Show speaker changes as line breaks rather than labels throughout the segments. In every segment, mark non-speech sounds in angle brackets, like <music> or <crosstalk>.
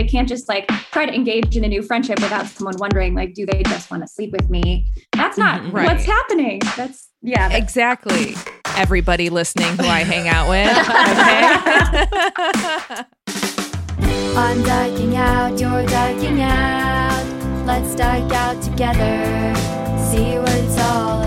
I can't just like try to engage in a new friendship without someone wondering, like, do they just want to sleep with me? That's not
Mhm, right.
what's happening. That's, yeah. that's-
Exactly. Everybody listening who I hang out with. <laughs> Okay. <laughs>
I'm dyking out, you're dyking out. Let's dyke out together. See what it's all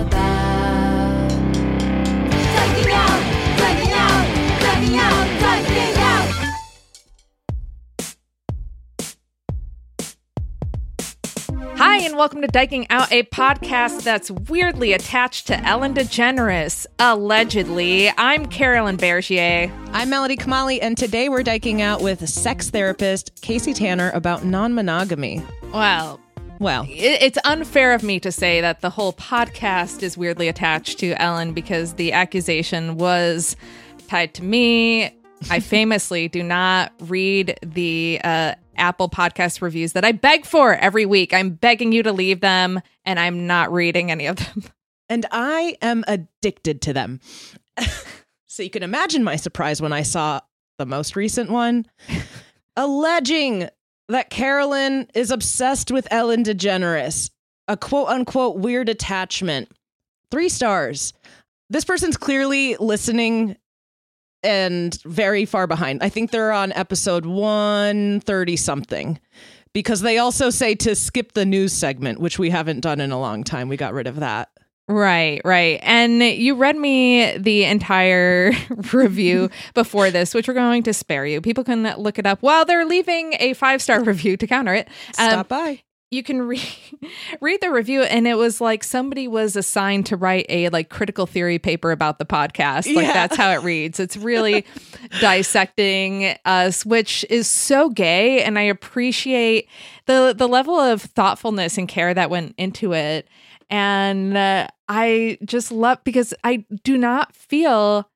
Hi, and welcome to Dyking Out, a podcast that's weirdly attached to Ellen DeGeneres, allegedly. I'm Carolyn Bergier.
I'm Melody Kamali, and today we're dyking out with sex therapist Casey Tanner about non monogamy.
Well,
Well,
it's unfair of me to say that the whole podcast is weirdly attached to Ellen because the accusation was tied to me. I <laughs> famously do not read the uh, Apple podcast reviews that I beg for every week. I'm begging you to leave them, and I'm not reading any of them. <laughs>
and I am addicted to them. <laughs> so you can imagine my surprise when I saw the most recent one <laughs> alleging that Carolyn is obsessed with Ellen DeGeneres, a quote unquote weird attachment. Three stars. This person's clearly listening and very far behind. I think they're on episode 130 something because they also say to skip the news segment, which we haven't done in a long time. We got rid of that.
Right, right. And you read me the entire <laughs> review before this, which we're going to spare you. People can look it up while they're leaving a five star <laughs> review to counter it. Um,
Stop by.
You can read <laughs> read the review and it was like somebody was assigned to write a like critical theory paper about the podcast. Like
Yeah.
that's how it reads. It's really <laughs> dissecting us which is so gay and i appreciate the the level of thoughtfulness and care that went into it. And uh, i just love because i do not feel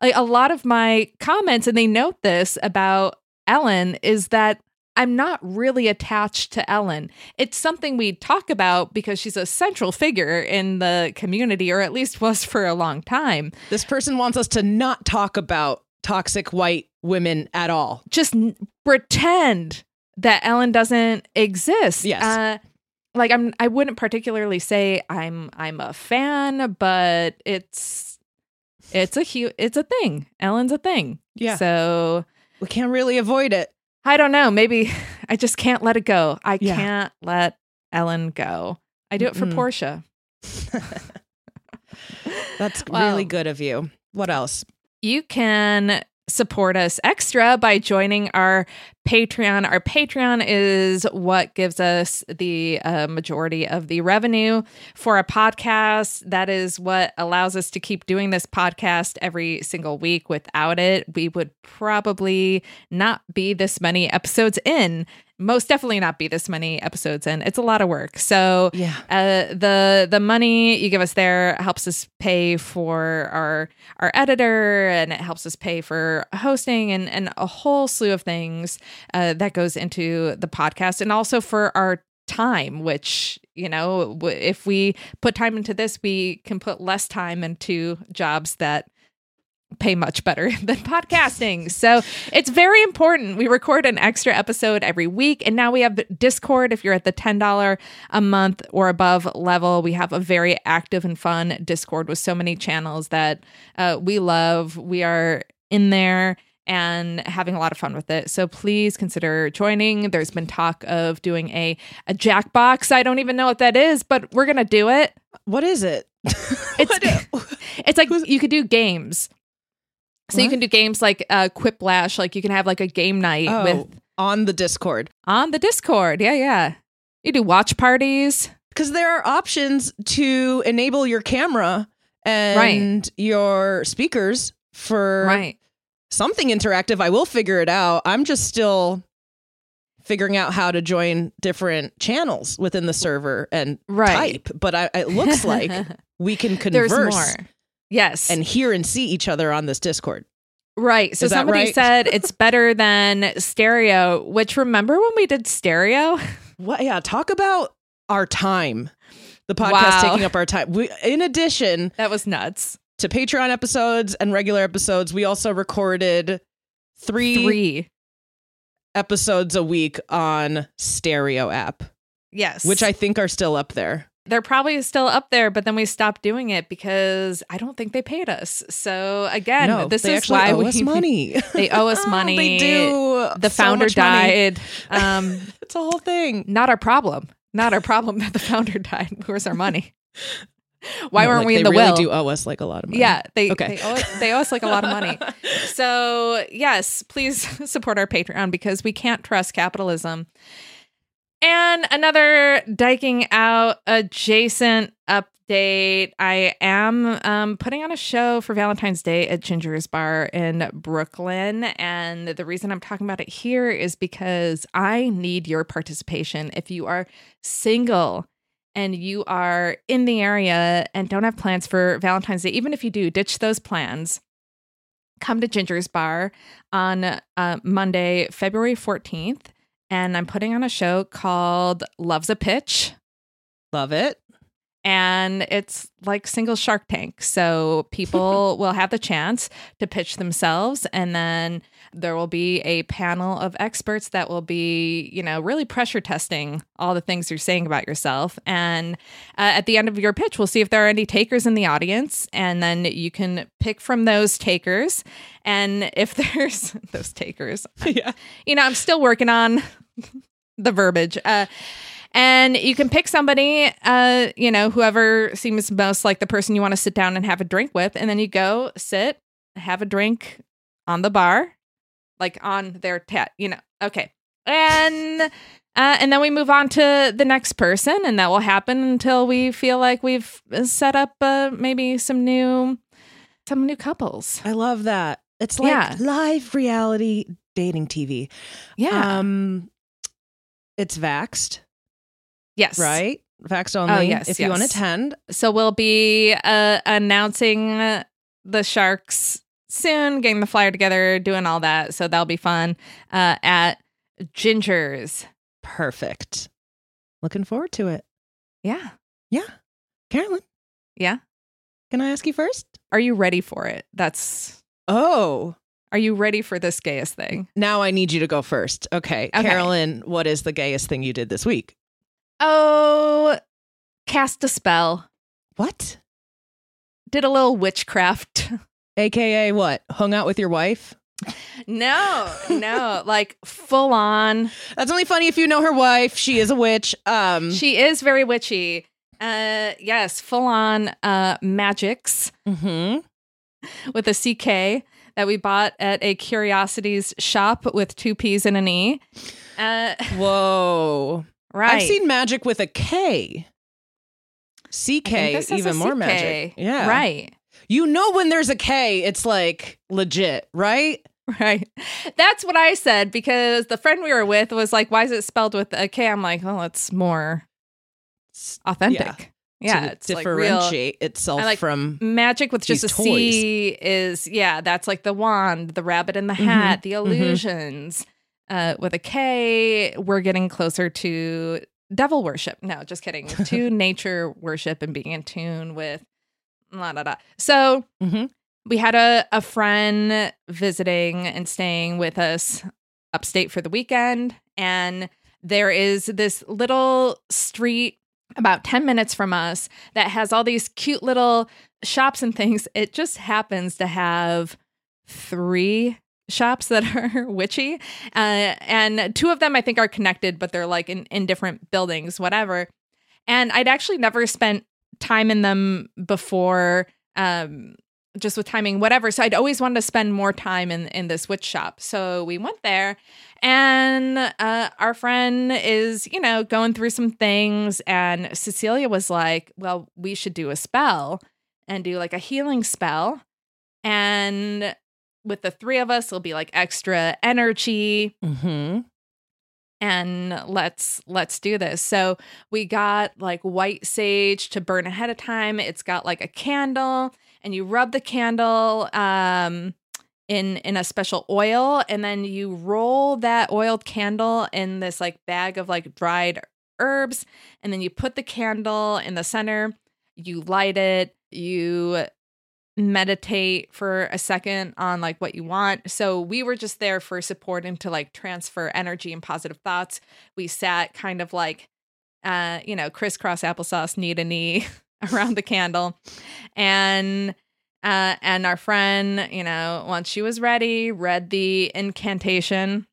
like a lot of my comments and they note this about ellen is that I'm not really attached to Ellen. It's something we talk about because she's a central figure in the community, or at least was for a long time.
This person wants us to not talk about toxic white women at all.
Just n- pretend that Ellen doesn't exist.
Yes.
Uh, like I'm, I wouldn't particularly say I'm, I'm a fan, but it's, it's a hu- it's a thing. Ellen's a thing.
Yeah.
So
We can't really avoid it.
I don't know. Maybe <laughs> I just can't let it go. I
Yeah.
can't let Ellen go. I do it for
Mm-mm.
Portia. <laughs>
That's <laughs>
Wow.
really good of you. What else?
You can support us extra by joining our Patreon. Our Patreon is what gives us the uh, majority of the revenue for a podcast. That is what allows us to keep doing this podcast every single week. Without it, we would probably not be this many episodes in. Most definitely not be this many episodes in. It's a lot of work. So
Yeah.
uh, the the money you give us there helps us pay for our our editor and it helps us pay for hosting and and a whole slew of things uh, that goes into the podcast and also for our time which you know w- if we put time into this we can put less time into jobs that pay much better <laughs> than podcasting. So it's very important. We record an extra episode every week. And now we have Discord. If you're at the $10 a month or above level, we have a very active and fun Discord with so many channels that uh, we love. We are in there and having a lot of fun with it. So please consider joining. There's been talk of doing a a Jackbox. I don't even know what that is, but we're gonna do it.
What is it? <laughs>
It's <laughs> it's like you could do games. So you can do games like uh, Quiplash, like you can have like a game night
Oh,
with
on the Discord.
on the Discord. Yeah, yeah. You do watch parties.
Because there are options to enable your camera and your speakers for
Right.
something interactive. I will figure it out. I'm just still figuring out how to join different channels within the server and
Right.
type. But I, it looks like <laughs> we can
There's
converse
more. Yes.
and hear and see each other on this Discord.
right. So somebody
right?
said <laughs> it's better than stereo, which remember when we did stereo?
What? Yeah, talk about our time. The podcast
Wow.
taking up our time. We, in addition
That was nuts.
to Patreon episodes and regular episodes, we also recorded three,
Three.
episodes a week on Stereo app,
Yes.
which I think are still up there.
They're probably still up there, but then we stopped doing it because I don't think they paid us. So again,
no,
this
they
is why
owe
we
us <laughs> money.
They owe us <laughs> money.
they do.
The
so
founder died. <laughs> Um,
It's a whole thing.
not our problem. Not our problem that the founder died. Where's our money? Why
No,
weren't
like,
we in the
really
will?
do owe us like a lot of money.
Yeah, they
Okay.
they, owe, they owe us like a lot of money. So yes, please support our Patreon because we can't trust capitalism. And another dyking out adjacent update. I am um, putting on a show for Valentine's Day at Ginger's Bar in Brooklyn. And the reason I'm talking about it here is because I need your participation. If you are single and you are in the area and don't have plans for Valentine's Day, even if you do, ditch those plans. Come to Ginger's Bar on uh, Monday, February 14th. And I'm putting on a show called Love's a Pitch.
Love it.
And it's like single Shark Tank. So people <laughs> will have the chance to pitch themselves. And then there will be a panel of experts that will be, you know, really pressure testing all the things you're saying about yourself. And uh, at the end of your pitch, we'll see if there are any takers in the audience. And then you can pick from those takers. And if <laughs> there's those takers, <laughs>
yeah.
you know, I'm still working on <laughs> the verbiage. Uh, and you can pick somebody, uh, you know, whoever seems most like the person you want to sit down and have a drink with. And then you go sit, have a drink on the bar, like on their tat, you know. Okay. And uh, and then we move on to the next person, and that will happen until we feel like we've set up uh, maybe some new some new couples.
I love that. It's like
Yeah.
live reality dating TV.
Yeah.
Um, it's vaxed.
yes.
right? Vaxed only.
yes,
If you want to attend,
So we'll be uh, announcing the Sharks soon, getting the flyer together, doing all that. So that'll be fun uh, at Ginger's.
perfect. Looking forward to it.
Yeah.
Yeah. Carolyn,
Yeah.
can I ask you first?
Are you ready for it? That's.
Oh,
Are you ready for this gayest thing?
now I need you to go first. Okay.
Okay.
Carolyn, what is the gayest thing you did this week?
Oh, cast a spell.
What?
Did a little witchcraft. <laughs>
AKA what? Hung out with your wife?
no, no, like full on.
That's only funny if you know her wife. She is a witch. Um,
She is very witchy. Uh, yes, full on uh magics.
Mm-hmm.
with a CK that we bought at a curiosities shop with two P's and an E. Uh, <laughs>
Whoa.
right.
I've seen magic with a K. CK, even more
CK.
magic. Yeah.
Right.
You know when there's a K, it's like legit, right?
Right. That's what I said because the friend we were with was like, why is it spelled with a K? I'm like, oh, it's more authentic. Yeah.
To
it's like real.
differentiate itself
like-
from
Magic with just a C is, yeah, that's like the wand, the rabbit in the
Mhm,
hat, the
mhm.
illusions. Uh, with a K, we're getting closer to devil worship. No, just kidding. <laughs> to nature worship and being in tune with la da da. So
Mhm.
we had a, a friend visiting and staying with us upstate for the weekend. And there is this little street about 10 minutes from us that has all these cute little shops and things. It just happens to have three shops that <laughs> are witchy. Uh, and two of them I think are connected, but they're like in, in different buildings, whatever. And I'd actually never spent time in them before um just with timing whatever so i'd always wanted to spend more time in in this witch shop so we went there and uh our friend is you know going through some things and cecilia was like well we should do a spell and do like a healing spell and with the three of us it'll be like extra energy
Mm-hmm.
and let's let's do this. So we got like white sage to burn ahead of time. It's got like a candle and you rub the candle um in in a special oil and then you roll that oiled candle in this like bag of like dried herbs and then you put the candle in the center, you light it, you meditate for a second on like what you want. So we were just there for support and to like transfer energy and positive thoughts. We sat kind of like uh, you know, crisscross applesauce knee to knee <laughs> <laughs> around the candle. And uh and our friend, you know, once she was ready, read the incantation.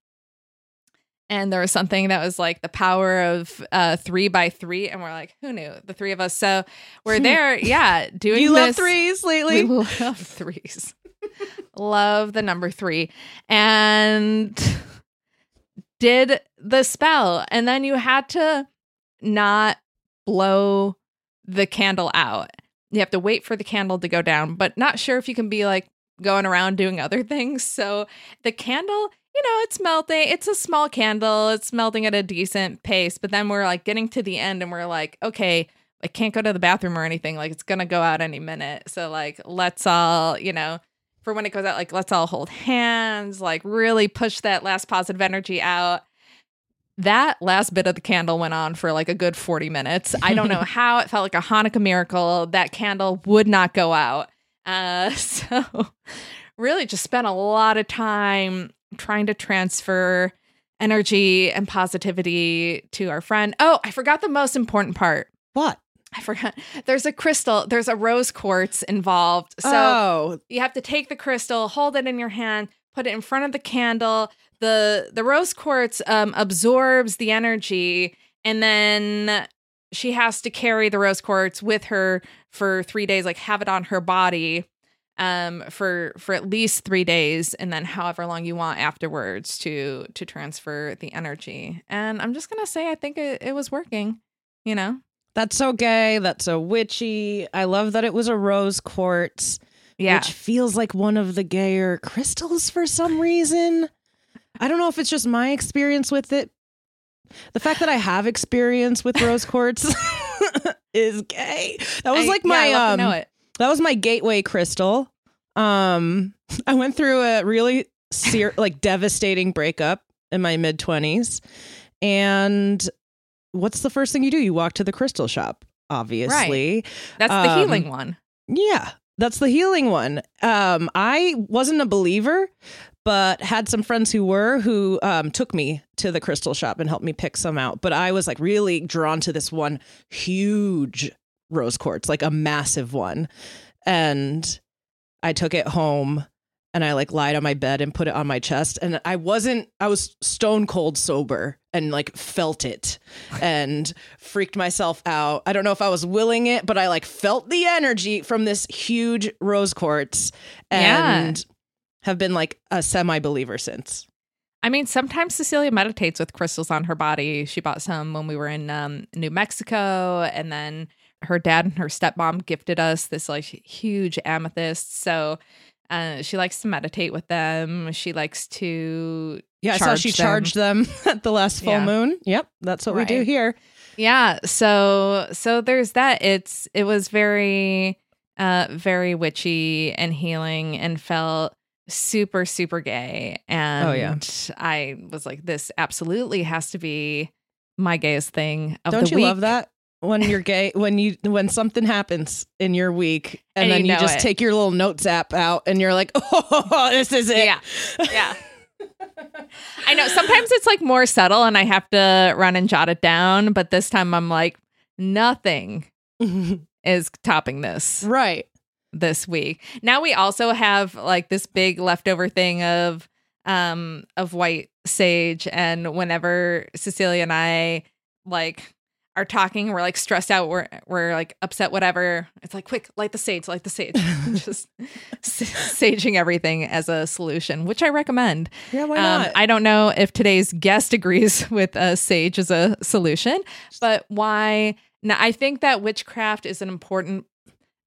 And there was something that was like the power of uh three by three. And we're like, who knew? The three of us. So we're there, yeah, doing
You love
this-
threes
we
lately?
love threes. love the number three. And did the spell. And then you had to not blow the candle out. You have to wait for the candle to go down, but not sure if you can be like going around doing <laughs> other things. So the candle, you know, it's melting. It's a small candle. It's melting at a decent pace. But then we're like getting to the end and we're like, okay, I can't go to the bathroom or anything. Like it's gonna go out any minute. So like let's all, you know, for when it goes out, like let's all hold hands, like really push that last positive energy out. That last bit of the candle went on for like a good 40 minutes. I don't know <laughs> how it felt like a Hanukkah miracle. That candle would not go out. Uh <laughs> so really just spent a lot of time trying to transfer energy and positivity to our friend. Oh, I forgot the most important part.
what?
I forgot. There's a crystal, there's a rose quartz involved. So
oh,
you have to take the crystal, hold it in your hand, put it in front of the candle. The the rose quartz um, absorbs the energy, and then she has to carry the rose quartz with her for three days, like have it on her body um for for at least three days and then however long you want afterwards to to transfer the energy and i'm just gonna say i think it, it was working you know
that's so gay. That's so witchy. I love that it was a rose quartz,
yeah
which feels like one of the gayer crystals for some reason. I don't know if it's just my experience with it. The fact that I have experience with rose quartz <laughs> is gay. That was
I-
like
yeah,
my
I
um
know it
that was my gateway crystal. Um, I went through a really ser- like devastating breakup in my mid twenties, and what's the first thing you do? You walk to the crystal shop, obviously.
that's the
um,
healing one
Yeah, that's the healing one. Um, I wasn't a believer, but had some friends who were who um, took me to the crystal shop and helped me pick some out. But I was like really drawn to this one huge rose quartz, like a massive one. And I took it home and I like lied on my bed and put it on my chest. And I wasn't, I was stone cold sober and like felt it and freaked myself out. I don't know if I was willing it, but I like felt the energy from this huge rose quartz
Yeah.
Have been like a semi believer since.
I mean, sometimes Cecilia meditates with crystals on her body. She bought some when we were in um, New Mexico, and then her dad and her stepmom gifted us this like huge amethyst. So uh, she likes to meditate with them. She likes to
Yeah, I saw she
them.
charged them <laughs> at the last full
Yeah.
moon. Yep, that's what we do here.
Yeah, so so there's that. It's it was very uh very witchy and healing and felt super super gay and
Oh, yeah.
I was like this absolutely has to be my gayest thing of
Don't
the
you
week.
love that? When you're gay, when you when something happens in your week, and,
And
then
you
you, just
it.
take your little notes app out, and you're like, <laughs> "Oh, this is it."
Yeah. Yeah. <laughs> I know sometimes it's like more subtle and I have to run and jot it down, but this time I'm like nothing <laughs> is topping this.
right.
This week. Now we also have like this big leftover thing of um of white sage and whenever Cecilia and I like are talking, we're like stressed out, we're we're like upset, whatever. It's like quick, light the sage, light the sage. <laughs> <laughs> Just saging everything as a solution, which I recommend.
Yeah, why
Um,
not?
I don't know if today's guest agrees <laughs> with uh, sage as a solution, but why? Now, I think that witchcraft is an important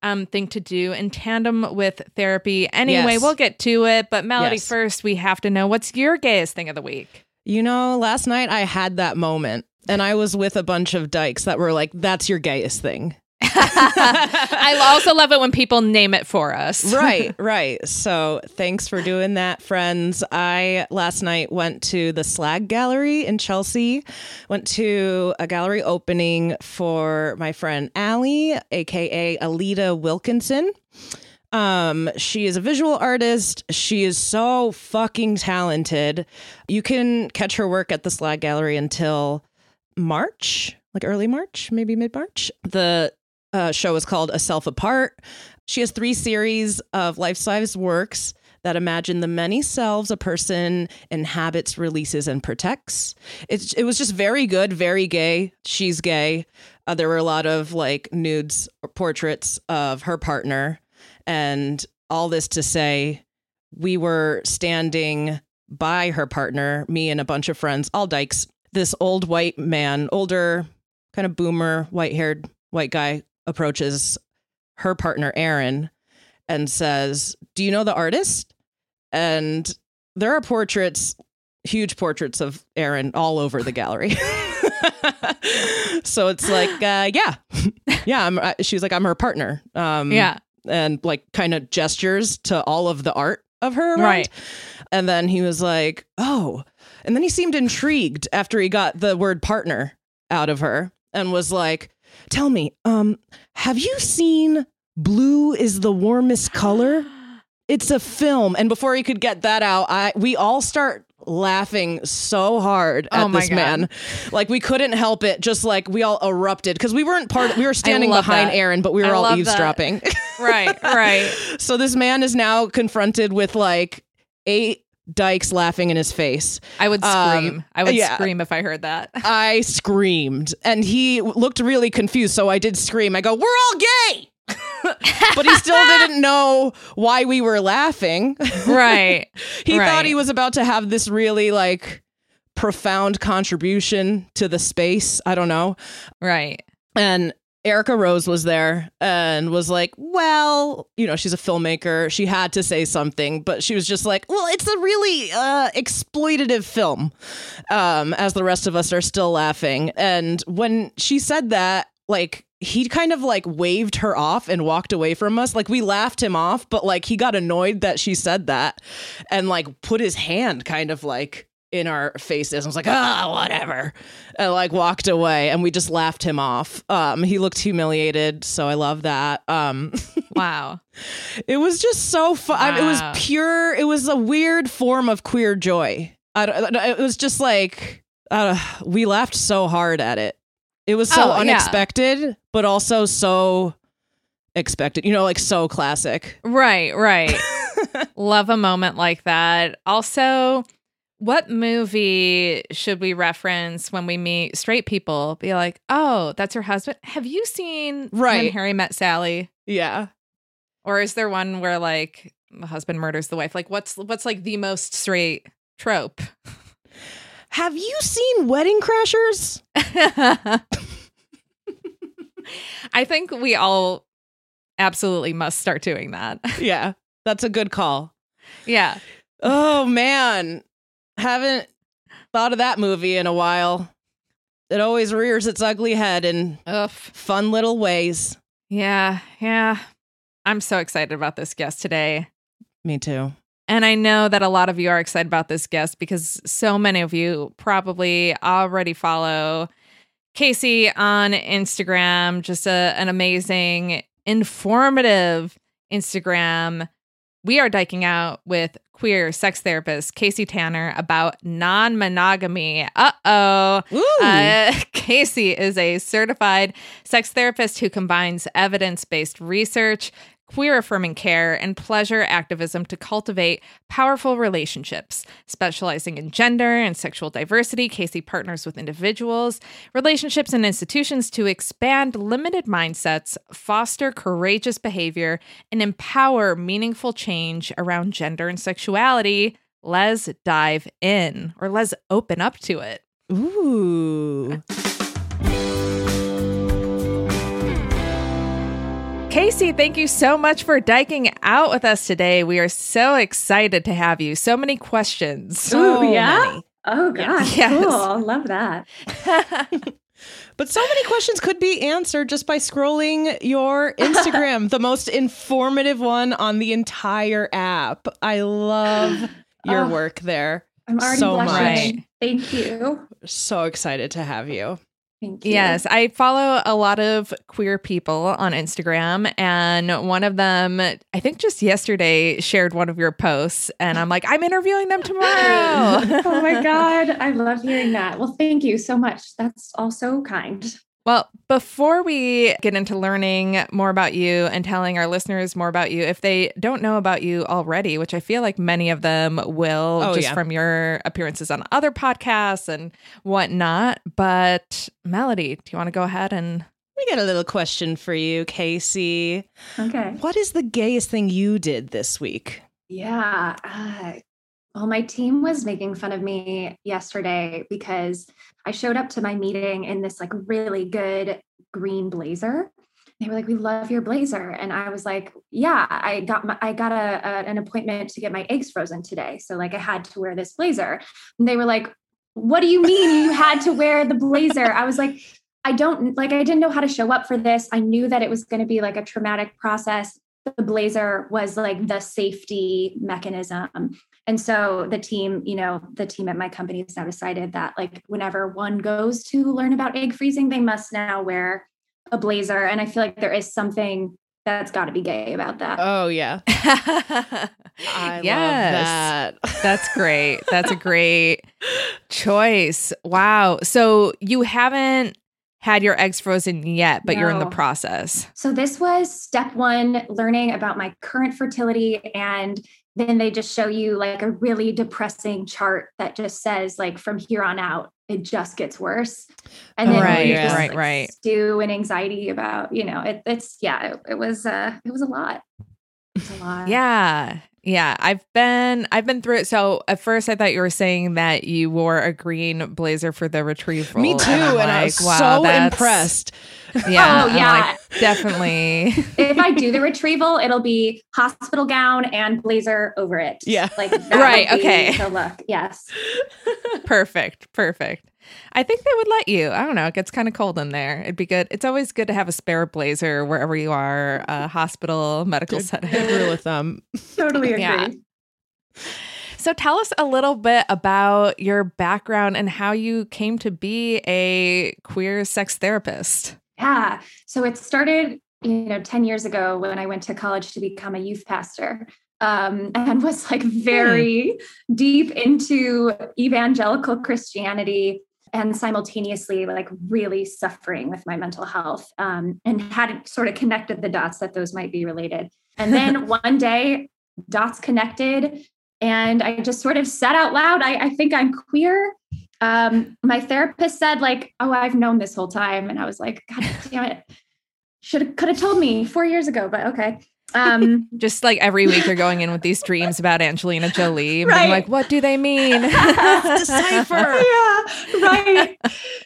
um, thing to do in tandem with therapy. Anyway,
Yes.
we'll get to it. But Melody,
Yes.
first, we have to know what's your gayest thing of the week.
You know, last night I had that moment and I was with a bunch of dykes that were like, that's your gayest thing. <laughs>
I also love it when people name it for us. <laughs>
right, right. So thanks for doing that, friends. I last night went to the Slag Gallery in Chelsea, went to a gallery opening for my friend Allie, aka Alita Wilkinson. Um, she is a visual artist. She is so fucking talented. You can catch her work at the Slag Gallery until March, like early March, maybe mid March. The uh, show is called A Self Apart. She has three series of life size works that imagine the many selves a person inhabits, releases, and protects. It, it was just very good, very gay. She's gay. Uh, there were a lot of like nudes or portraits of her partner. And all this to say, we were standing by her partner, me and a bunch of friends, all dykes. This old white man, older, kind of boomer, white haired white guy approaches her partner, Aaron, and says, Do you know the artist? And there are portraits, huge portraits of Aaron all over the gallery. <laughs> so it's like, uh, yeah, <laughs> yeah. I'm, uh, she's like, I'm her partner. Um,
Yeah.
and like kind of gestures to all of the art of her. around.
Right.
And then he was like, oh. And then he seemed intrigued after he got the word partner out of her and was like, tell me, um, have you seen Blue is the Warmest Color? <gasps> It's a film. And before he could get that out, I we all start laughing so hard at
Oh
this
God.
man. Like we couldn't help it. Just like we all erupted because we weren't part we were standing behind
that.
Aaron, but we were
I
all eavesdropping.
Right, right. <laughs>
so this man is now confronted with like eight dykes laughing in his face.
I would
Um,
scream. I would
yeah.
scream if I heard that. <laughs>
I screamed and he looked really confused. So I did scream. I go, We're all gay. <laughs> but he still didn't know why we were laughing.
right. <laughs>
he
Right.
thought he was about to have this really like profound contribution to the space. I don't know.
Right.
And Erica Rose was there and was like, well, you know, she's a filmmaker. She had to say something, but she was just like, well, it's a really uh, exploitative film, um, as the rest of us are still laughing. And when she said that, like, he kind of like waved her off and walked away from us. Like, we laughed him off, but like, he got annoyed that she said that and like put his hand kind of like in our faces. I was like, ah, whatever. And like walked away and we just laughed him off. Um, he looked humiliated. So I love that. Um, <laughs>
Wow.
it was just so fun. It was pure, it was a weird form of queer joy. I don't, it was just like, uh, we laughed so hard at it. It was so
Oh, yeah.
unexpected, but also so expected, you know, like so classic.
Right, right. <laughs> Love a moment like that. Also, what movie should we reference when we meet straight people? Be like, oh, that's her husband. Have you seen
right. When.
Harry Met Sally?
Yeah.
Or is there one where like the husband murders the wife? Like, what's what's like the most straight trope?
Have you seen Wedding Crashers? <laughs>
I think we all absolutely must start doing that.
yeah, that's a good call.
yeah.
Oh man, haven't thought of that movie in a while. It always rears its ugly head in
Ugh.
fun little ways.
Yeah. Yeah. I'm so excited about this guest today.
Me too.
And I know that a lot of you are excited about this guest because so many of you probably already follow Casey on Instagram. Just a, an amazing, informative Instagram. We are dyking out with queer sex therapist Casey Tanner about non monogamy. Uh oh. <laughs> Uh, Casey is a certified sex therapist who combines evidence based research, queer affirming care, and pleasure activism to cultivate powerful relationships. Specializing in gender and sexual diversity, Casey partners with individuals, relationships, and institutions to expand limited mindsets, foster courageous behavior, and empower meaningful change around gender and sexuality. Let's dive in, or let's open up to it.
Ooh.
Casey, thank you so much for dyking out with us today. We are so excited to have you. So many questions.
So
Ooh, yeah?
many.
Oh gosh, <laughs>
Yes.
cool. Love that. <laughs>
But so many questions could be answered just by scrolling your Instagram, <laughs> the most informative one on the entire app. I love your
Oh.
work there.
I'm already
So
blushing.
much.
Thank you.
So excited to have you.
Thank you.
Yes, I follow a lot of queer people on Instagram, and one of them, I think just yesterday, shared one of your posts, and I'm like, I'm interviewing them tomorrow. <laughs>
oh my <laughs> God. I love hearing that. Well, thank you so much. That's also kind.
Well, before we get into learning more about you and telling our listeners more about you, if they don't know about you already, which I feel like many of them will
Oh,
just
yeah.
from your appearances on other podcasts and whatnot. But Melody, do you want to go ahead and
We got a little question for you, Casey.
Okay.
What is the gayest thing you did this week?
Yeah. Uh, well, my team was making fun of me yesterday because I showed up to my meeting in this like really good green blazer. They were like, "We love your blazer," and I was like, "Yeah, I got my, I got a, a an appointment to get my eggs frozen today, so like I had to wear this blazer." And they were like, "What do you mean you had to wear the blazer?" I was like, "I don't like I didn't know how to show up for this. I knew that it was going to be like a traumatic process." the blazer was like the safety mechanism. And so the team, you know, the team at my company has now decided that like whenever one goes to learn about egg freezing, they must now wear a blazer. And I feel like there is something that's got to be gay about that.
Oh, yeah. <laughs> I
Yes.
love that.
That's great. That's a great choice. Wow. So you haven't had your eggs frozen yet, but you're in the process.
So this was step one, learning about my current fertility. And then they just show you like a really depressing chart that just says like from here on out, it just gets worse. And then
Right,
you just,
right,
like,
right.
stew and anxiety about, you know, it, it's yeah, it, it was uh it was a lot. It was a lot.
Yeah. Yeah, I've been I've been through it. So at first I thought you were saying that you wore a green blazer for the retrieval.
Me too.
I'm
And, I was
wow,
so
that's-
impressed.
Yeah.
Oh, yeah.
like, definitely. <laughs>
if I do the retrieval, it'll be hospital gown and blazer over it.
Yeah.
Like <laughs>
Right,
would be
okay.
The look. Yes. <laughs>
perfect. Perfect. I think they would let you. I don't know. It gets kind of cold in there. It'd be good. It's always good to have a spare blazer wherever you are, a hospital, medical
Good,
setting.
good rule of thumb.
Totally agree.
Yeah. So tell us a little bit about your background and how you came to be a queer sex therapist.
Yeah. So it started, you know, 10 years ago when I went to college to become a youth pastor. Um, <laughs> and was like very deep into evangelical Christianity and simultaneously like really suffering with my mental health um, and hadn't sort of connected the dots that those might be related. And then <laughs> one day, dots connected, and I just sort of said out loud, I, I think I'm queer. Um, my therapist said like, "Oh, I've known this whole time," and I was like, "God damn it, should have could have told me four years ago." But okay, um, <laughs>
Just like every week you're going in with these dreams about Angelina Jolie and being
Right.
like, what do they mean? <laughs>
Decipher.
yeah, right,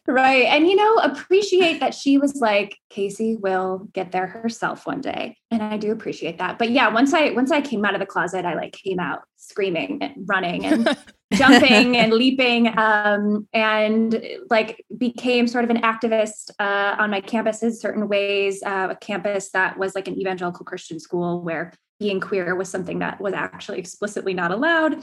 right, and you know, appreciate that she was like, "Casey will get there herself one day," and I do appreciate that. But yeah, once I once I came out of the closet, I like came out screaming and running and <laughs> <laughs> jumping and leaping um, and like became sort of an activist uh, on my campus in certain ways uh, a campus that was like an evangelical christian school where being queer was something that was actually explicitly not allowed.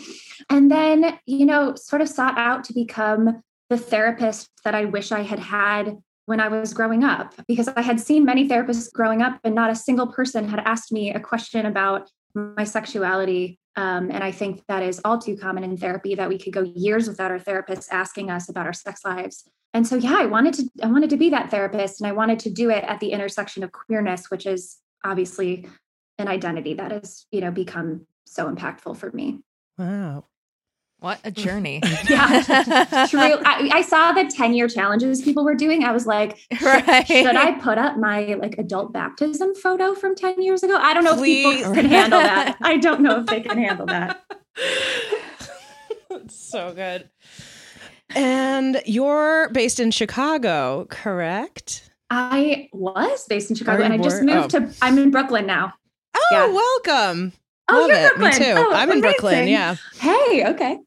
And then you know sort of sought out to become the therapist that i wish i had had when I was growing up, because I had seen many therapists growing up, and not a single person had asked me a question about my sexuality. Um, and I think that is all too common in therapy that we could go years without our therapists asking us about our sex lives. And so, yeah, I wanted to, I wanted to be that therapist, and I wanted to do it at the intersection of queerness, which is obviously an identity that has, you know, become so impactful for me.
Wow.
What a journey. <laughs>
Yeah. True. I, I saw the 10 year challenges people were doing. I was like, <laughs>
right.
should I put up my like adult baptism photo from 10 years ago? I don't know
Please.
if people can handle that. <laughs> I don't know if they can handle that.
so good. And you're based in Chicago, correct?
I was based in Chicago and I just moved to, oh. I'm in Brooklyn now.
Oh,
Yeah.
welcome.
Oh,
Love
you're
it.
Brooklyn.
Me too.
Oh,
I'm in Brooklyn. Yeah.
Hey, okay.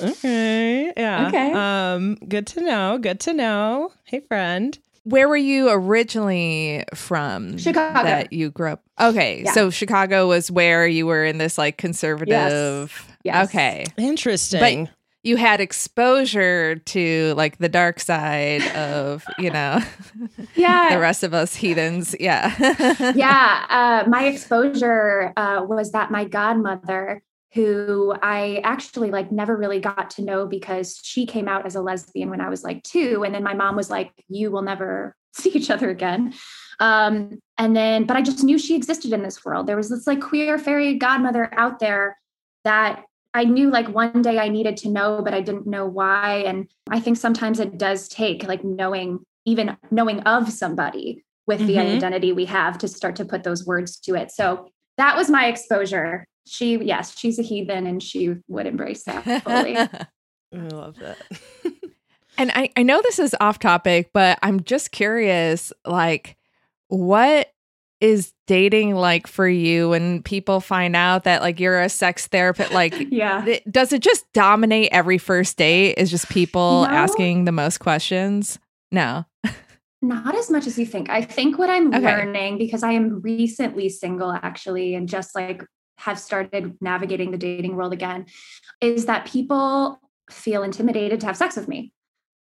Okay. Yeah.
Okay.
Um, good to know. Good to know. Hey, friend.
Where were you originally from?
Chicago.
That you grew up. Okay,
Yeah.
so Chicago was where you were in this like conservative.
Yes.
Okay,
Interesting.
But you had exposure to like the dark side of you know <laughs>
Yeah.
the rest of us heathens. Yeah. <laughs>
yeah, uh, my exposure uh, was that my godmother, who I actually like never really got to know because she came out as a lesbian when I was like two, and then my mom was like, "You will never <laughs> see each other again." Um, and then, but I just knew she existed in this world. There was this like queer fairy godmother out there that I knew like one day I needed to know, but I didn't know why. And I think sometimes it does take like knowing, even knowing of somebody with the
Mhm.
identity we have to start to put those words to it. So that was my exposure. She, yes, she's a heathen and she would embrace that fully. <laughs>
I love that. <laughs>
And I, I know this is off topic, but I'm just curious like, what is dating like for you when people find out that like you're a sex therapist? Like, <laughs>
yeah.
th- does it just dominate every first date? Is just people
No.
asking the most questions? No.
Not as much as you think. I think what I'm
Okay.
learning because I am recently single actually and just like have started navigating the dating world again is that people feel intimidated to have sex with me.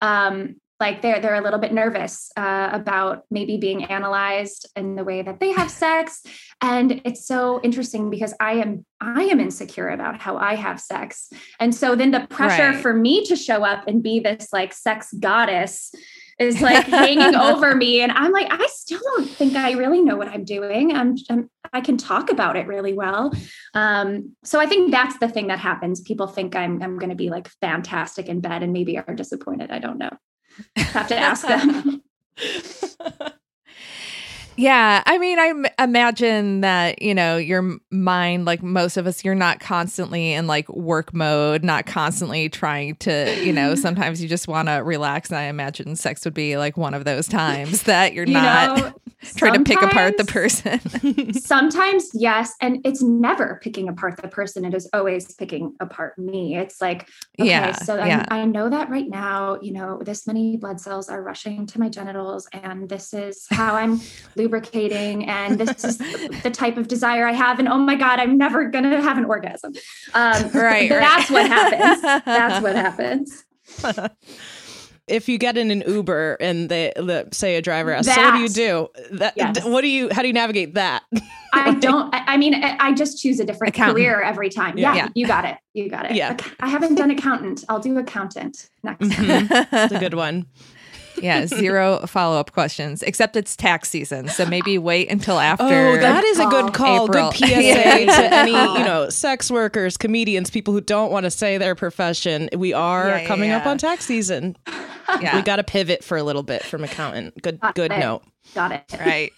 Um like they're they're a little bit nervous uh, about maybe being analyzed in the way that they have <laughs> sex and it's so interesting because i am i am insecure about how i have sex and so then the pressure
Right.
for me to show up and be this like sex goddess is like hanging over me and i'm like i still don't think i really know what i'm doing. I'm, I'm i can talk about it really well. Um, so i think that's the thing that happens. People think i'm i'm going to be like fantastic in bed and maybe are disappointed. I don't know. Have to <laughs> ask them <laughs>
Yeah, I mean, I m- imagine that you know your mind, like most of us, you're not constantly in like work mode, not constantly trying to, you know. <laughs> Sometimes you just want to relax, and I imagine sex would be like one of those times that you're
You
not
know, <laughs>
trying to pick apart the person. <laughs>
sometimes yes and it's never picking apart the person it is always picking apart me it's like okay
Yeah,
so
yeah.
I, I know that right now you know this many blood cells are rushing to my genitals and this is how i'm lubricating and this is <laughs> the type of desire i have and oh my god i'm never gonna have an orgasm um <laughs>
Right,
that's
right.
what happens that's what happens <laughs>
if you get in an Uber and they the, say a driver asks, "So what do you do?" That
Yes.
what do you? How do you navigate that?
I don't. I I mean, I I just choose a different
Accountant.
career every time.
Yeah.
Yeah, you got it. You got it.
Yeah.
I haven't done accountant. I'll do accountant next.
Mhm. That's a good one.
Yeah, <laughs> zero follow up questions, except it's tax season, so maybe wait until oh, after.
Oh, that is a good
Oh,
call.
April.
Good <laughs> PSA to any, you know, sex workers, comedians, people who don't want to say their profession. We are
Yeah, yeah,
coming up on tax season. <laughs>
yeah,
We got to pivot for a little bit from accountant. Good,
Got
good
it.
note.
Got it.
right.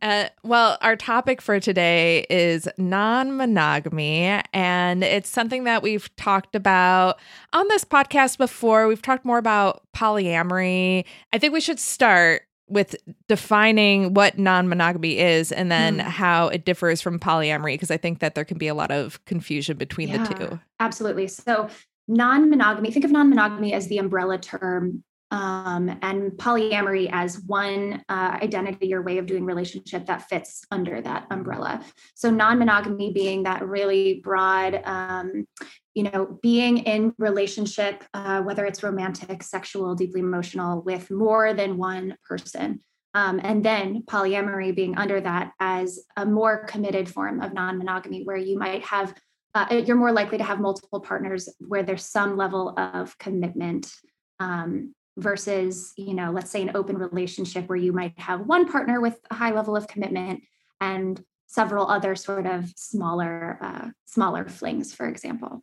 Uh, well, our topic for today is non monogamy, and it's something that we've talked about on this podcast before. We've talked more about polyamory. I think we should start with defining what non monogamy is and then
Hmm.
how it differs from polyamory, because I think that there can be a lot of confusion between
Yeah.
the two.
Absolutely. So, non monogamy, think of non monogamy as the umbrella term, um, and polyamory as one uh, identity or way of doing relationship that fits under that umbrella. So, non monogamy being that really broad, um, you know, being in relationship, uh, whether it's romantic, sexual, deeply emotional, with more than one person. Um, and then polyamory being under that as a more committed form of non monogamy, where you might have uh, you're more likely to have multiple partners where there's some level of commitment um, versus you know let's say an open relationship where you might have one partner with a high level of commitment and several other sort of smaller uh, smaller flings, for example.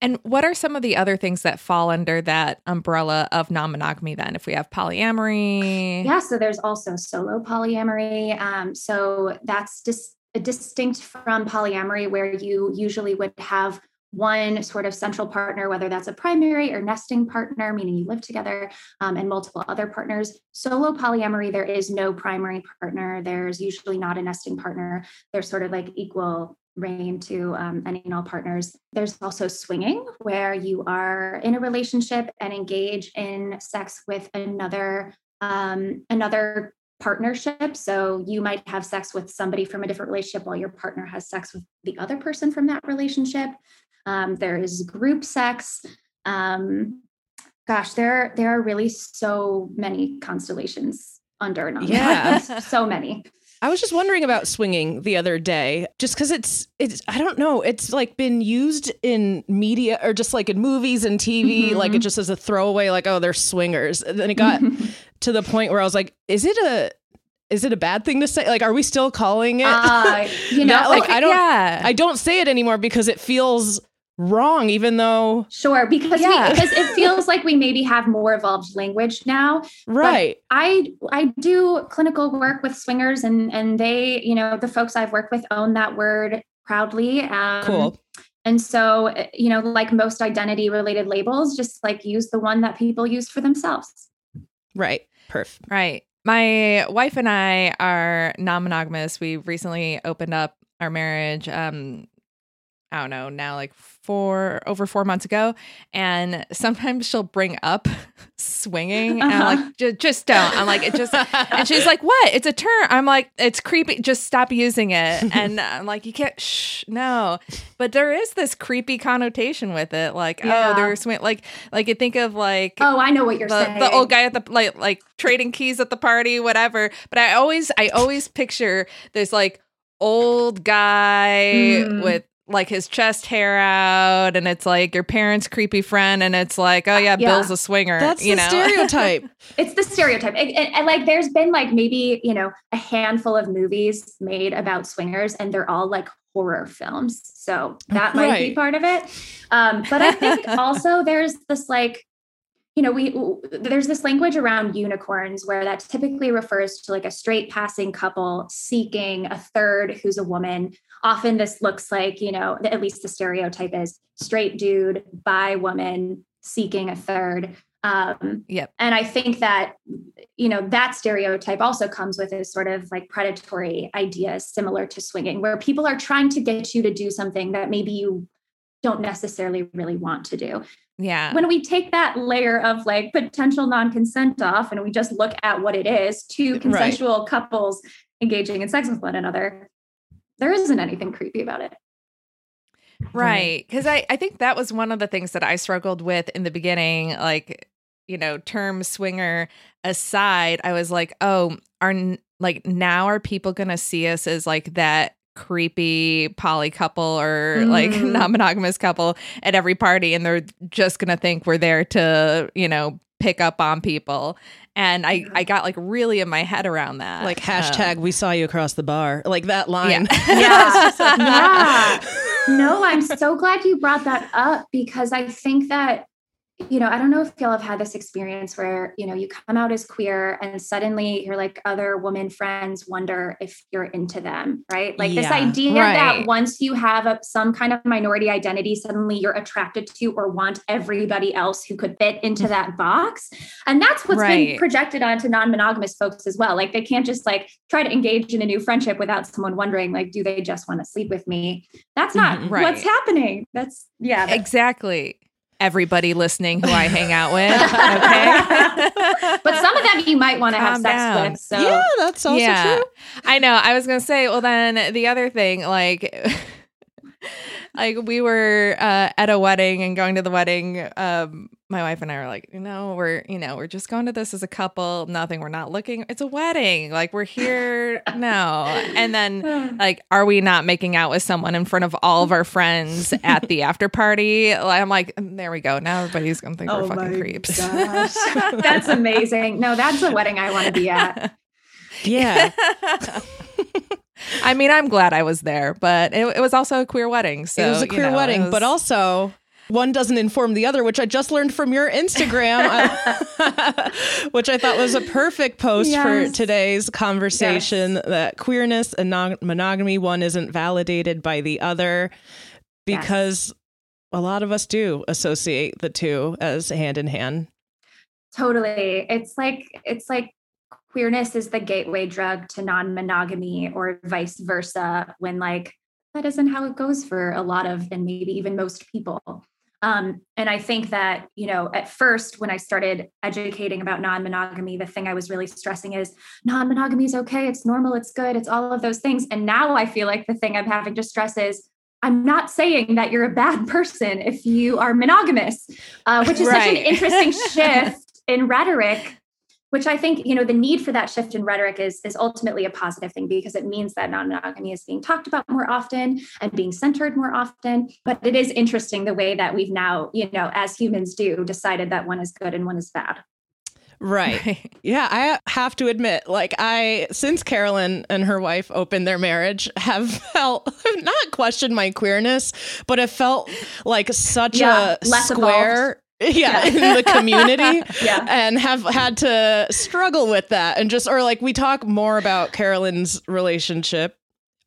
And what are some of the other things that fall under that umbrella of non monogamy then? If we have polyamory?
Yeah, so there's also solo polyamory. Um, so that's just distinct from polyamory, where you usually would have one sort of central partner, whether that's a primary or nesting partner, meaning you live together, um, and multiple other partners. Solo polyamory, there is no primary partner. There's usually not a nesting partner. There's sort of like equal reign to um, any and all partners. There's also swinging, where you are in a relationship and engage in sex with another um, another partnership. So you might have sex with somebody from a different relationship while your partner has sex with the other person from that relationship. Um, there is group sex. Um, gosh, there there are really so many constellations under non
Yeah. <laughs>
so many.
I was just wondering about swinging the other day, just because it's it's I don't know, it's like been used in media or just like in movies and TV, like it just as a throwaway, like oh they're swingers. And then it got <laughs> to the point where I was like, is it a is it a bad thing to say? Like, are we still calling it?
Uh, you <laughs> know,
Not like I don't
yeah.
I don't say it anymore because it feels wrong, even though
Sure, because
Yeah.
we, because it <laughs> feels like we maybe have more evolved language now.
right.
I I do clinical work with swingers, and and they, you know, the folks I've worked with own that word proudly. Um,
Cool.
And so, you know, like most identity related labels, just like use the one that people use for themselves.
Right. Perf.
Right. My wife and I are non monogamous. We recently opened up our marriage. Um, I don't know, now like four over four months ago. And sometimes she'll bring up <laughs> swinging. And I'm
Uh-huh.
like, "Ju- just don't. I'm like, it just, <laughs> and she's like, what? It's a term. I'm like, it's creepy. Just stop using it. <laughs> And I'm like, you can't, shh, no. But there is this creepy connotation with it. Like,
Yeah.
oh, they're swing, like, like you think of like,
Oh, I know what you're
the,
saying.
the old guy at the like like trading keys at the party whatever but i always i always picture this like old guy
Mm.
with like his chest hair out and it's like your parents creepy friend and it's like oh yeah,
Yeah.
bill's a swinger
That's
you
the
know?
stereotype. <laughs>
it's the stereotype. And, and- and, like there's been like maybe you know a handful of movies made about swingers and they're all like horror films. So that might be part of it. Um, but i think <laughs> also there's this like you know we there's this language around unicorns where that typically refers to like a straight passing couple seeking a third who's a woman often this looks like you know at least the stereotype is straight dude bi woman seeking a third um,
Yep.
and i think that you know that stereotype also comes with a sort of like predatory ideas similar to swinging where people are trying to get you to do something that maybe you don't necessarily really want to do
yeah
when we take that layer of like potential non-consent off and we just look at what it is two consensual couples engaging in sex with one another there isn't anything creepy about it
Right. Because I, I think that was one of the things that I struggled with in the beginning. Like, you know, term swinger aside, I was like, oh, are like now are people going to see us as like that creepy poly couple or like <laughs>
Mhm.
non monogamous couple at every party? And they're just going to think we're there to, you know, pick up on people. And I, I got like really in my head around that.
like
Um,
hashtag we saw you across the bar. Like that line.
Yeah. <laughs> yeah. <laughs> No, I'm so glad you brought that up because I think that, you know, I don't know if y'all have had this experience where, you know, you come out as queer and suddenly your like other woman friends wonder if you're into them, right? Like this idea
right.
that once you have a, some kind of minority identity, suddenly you're attracted to or want everybody else who could fit into that box. And that's what's
Right.
been projected onto non-monogamous folks as well. Like they can't just like try to engage in a new friendship without someone wondering, like, do they just want to sleep with me? That's not
Mhm.
Right.
what's happening. That's yeah. that-
Exactly. Everybody listening who I hang out with. <laughs> Okay.
but some of them you might want to have sex
down.
with. So
yeah, that's also true.
I know. I was gonna say, well, then the other thing, like, <laughs> like we were uh, at a wedding and going to the wedding. Um, my wife and I were like, you know, we're you know we're just going to this as a couple. Nothing. We're not looking. It's a wedding. Like we're here. <laughs> no. And then <sighs> like, are we not making out with someone in front of all of our friends at the <laughs> after party? I'm like, there we go. Now everybody's gonna think we're fucking creeps. <laughs>
that's amazing. No, that's a wedding I want to be at.
Yeah.
I mean, I'm glad I was there, but it, it was also a queer wedding. So
it was a
you
queer
know,
wedding,
was-
but also one doesn't inform the other, which I just learned from your Instagram, uh, <laughs> which I thought was a perfect post
Yes.
for today's conversation. That queerness and non- monogamy, one isn't validated by the other,
Yes.
because a lot of us do associate the two as hand in hand.
Totally. It's like it's like queerness is the gateway drug to non-monogamy or vice versa when like that isn't how it goes for a lot of and maybe even most people. Um, and I think that, you know, at first when I started educating about non-monogamy, the thing I was really stressing is non-monogamy is okay, it's normal, it's good, it's all of those things. And now I feel like the thing I'm having to stress is I'm not saying that you're a bad person if you are monogamous, uh, which is such an interesting <laughs> shift in rhetoric which i think you know the need for that shift in rhetoric is is ultimately a positive thing because it means that non-monogamy is being talked about more often and being centered more often but it is interesting the way that we've now you know as humans do decided that one is good and one is bad
Right. <laughs> Yeah, I have to admit, like I since Carolyn and her wife opened their marriage, have <laughs> felt not questioned my queerness, but have felt like such
Yeah,
a square. Yeah, <laughs>
Yeah.
in the community. <laughs>
Yeah.
And have had to struggle with that. And just, or like, we talk more about Carolyn's relationship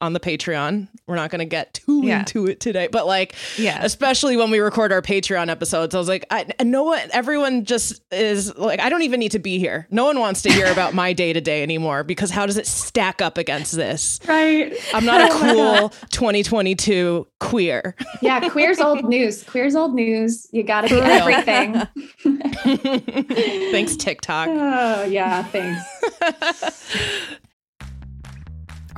on the Patreon. We're not going to get too
Yeah.
into it today, but like,
Yeah.
especially when we record our Patreon episodes. I was like, I, know what everyone just is like. I don't even need to be here. No one wants to hear about my day to day anymore because how does it stack up against this?
right
I'm not a <laughs> oh cool 2022 queer.
yeah queer's old news queer's old news you gotta
do
everything <laughs> <laughs>
Thanks, TikTok.
oh yeah thanks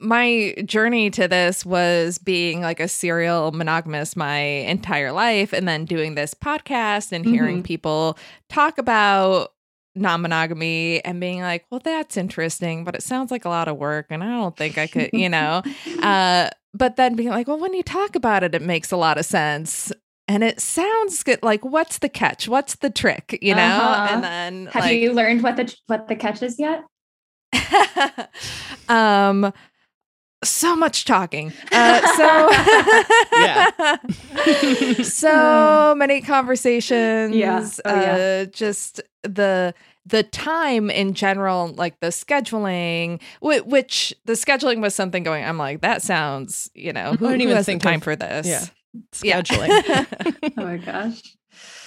my journey to this was being like a serial monogamous my entire life and then doing this podcast and hearing
Mhm.
people talk about non-monogamy and being like, "Well, that's interesting, but it sounds like a lot of work and I don't think I could, you <laughs> know." uh but then being like, "Well, when you talk about it, it makes a lot of sense." And it sounds good. Like, what's the catch? What's the trick? You know?
Uh-huh.
And then,
have
like,
you learned what the what the catch is yet <laughs>
um so much talking uh so <laughs> <laughs> so many conversations
Yeah. Oh, yeah.
uh just the the time in general like the scheduling whi- which the scheduling was something going i'm like that sounds you know who,
I didn't
who
even
has
think
the time
of-
for this
yeah.
Yeah.
Scheduling. <laughs>
oh my gosh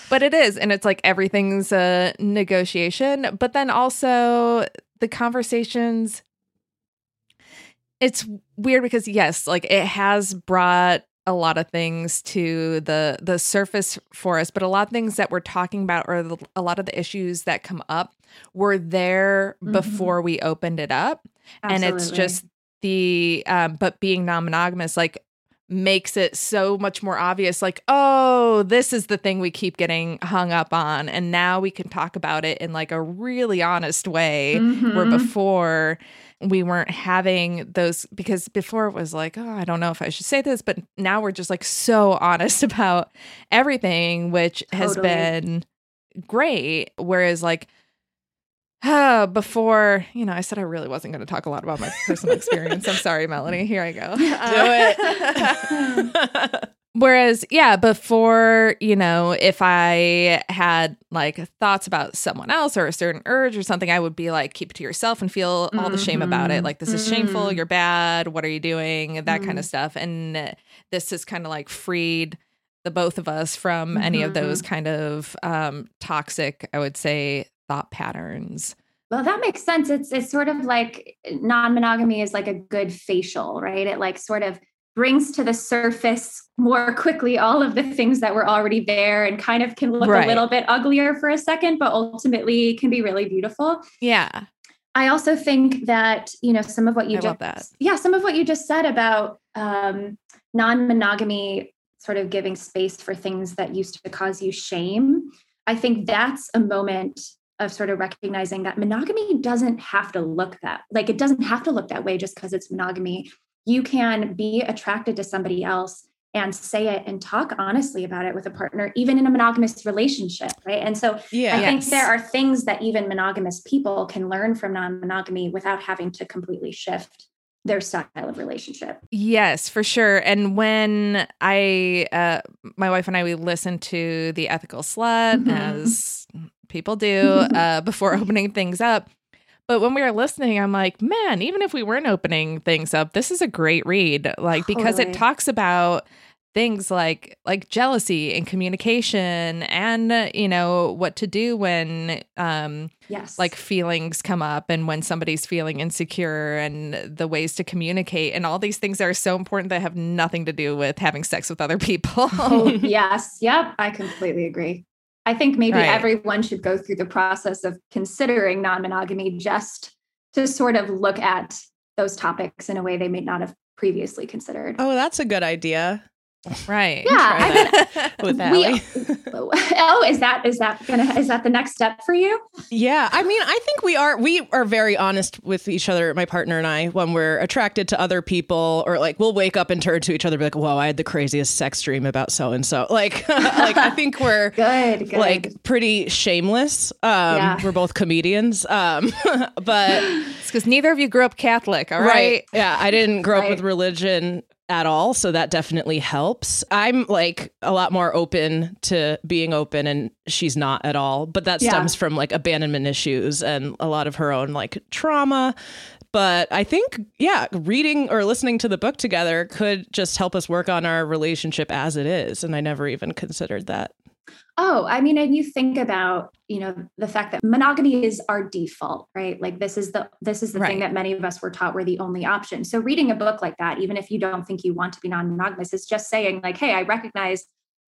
but it is and it's like everything's a negotiation but then also the conversations it's weird because yes, like it has brought a lot of things to the the surface for us, but a lot of things that we're talking about or the, a lot of the issues that come up were there
Mhm.
before we opened it up, and it's just the um, but being non-monogamous like makes it so much more obvious like oh this is the thing we keep getting hung up on. And now we can talk about it in like a really honest way where
Mhm.
before we weren't having those because before it was like oh i don't know if i should say this but now we're just like so honest <laughs> about everything which has been great. Whereas like uh, <sighs> before you know i said i really wasn't going to talk a lot about my personal experience i'm sorry melanie here i go <laughs> Do Uh, <laughs> Whereas, yeah, before, you know, if I had like thoughts about someone else or a certain urge or something, I would be like, keep it to yourself and feel all the shame about it.
Mhm.
Like, this is shameful,
Mhm.
you're bad, what are you doing? That kind
Mhm.
of stuff. And this has kind of like freed the both of us from any of those kind of um, toxic, I would say, thought patterns.
Well, that makes sense. It's it's sort of like non-monogamy is like a good facial, right? It like sort of brings to the surface more quickly all of the things that were already there and kind of can look
Right.
a little bit uglier for a second, but ultimately can be really beautiful.
Yeah.
I also think that, you know, some of what you
I
just
that.
yeah, some of what you just said about um, non-monogamy sort of giving space for things that used to cause you shame. I think that's a moment of sort of recognizing that monogamy doesn't have to look that like it doesn't have to look that way just because it's monogamy. You can be attracted to somebody else and say it and talk honestly about it with a partner, even in a monogamous relationship, right? And so
Yeah.
I think there are things that even monogamous people can learn from non-monogamy without having to completely shift their style of relationship.
Yes, for sure. And when I, uh, my wife and I, we listened to the Ethical Slut
Mhm.
as people do <laughs> uh, before opening things up. But when we were listening, I'm like, man, even if we weren't opening things up, this is a great read. Like because it talks about things like like jealousy and communication and uh, you know what to do when um
Yes.
like feelings come up and when somebody's feeling insecure and the ways to communicate and all these things are so important that have nothing to do with having sex with other people.
Oh, <laughs> yes. Yep. I completely agree. I think maybe
Right.
everyone should go through the process of considering non monogamy just to sort of look at those topics in a way they may not have previously considered.
Oh, that's a good idea.
Right.
Yeah, I
that <laughs> <laughs> with
we- <laughs> oh, is that is that gonna is that the next step for you?
Yeah, I mean, I think we are we are very honest with each other, my partner and I, when we're attracted to other people, or like we'll wake up and turn to each other, and be like, "Whoa, I had the craziest sex dream about so and so." Like, like I think we're
Good, good.
like pretty shameless. Um,
Yeah.
We're both comedians, um, but
It's because neither of you grew up Catholic, all right?
Yeah, I didn't grow up with religion at all, so that definitely helps. I'm like a lot more open to being open and she's not at all, but that
Yeah.
stems from like abandonment issues and a lot of her own like trauma. But I think yeah, reading or listening to the book together could just help us work on our relationship as it is, and I never even considered that.
Oh, I mean, and you think about, you know, the fact that monogamy is our default, right? Like this is the this is the
Right.
thing that many of us were taught were the only option. So reading a book like that, even if you don't think you want to be non-monogamous, is just saying like, hey, I recognize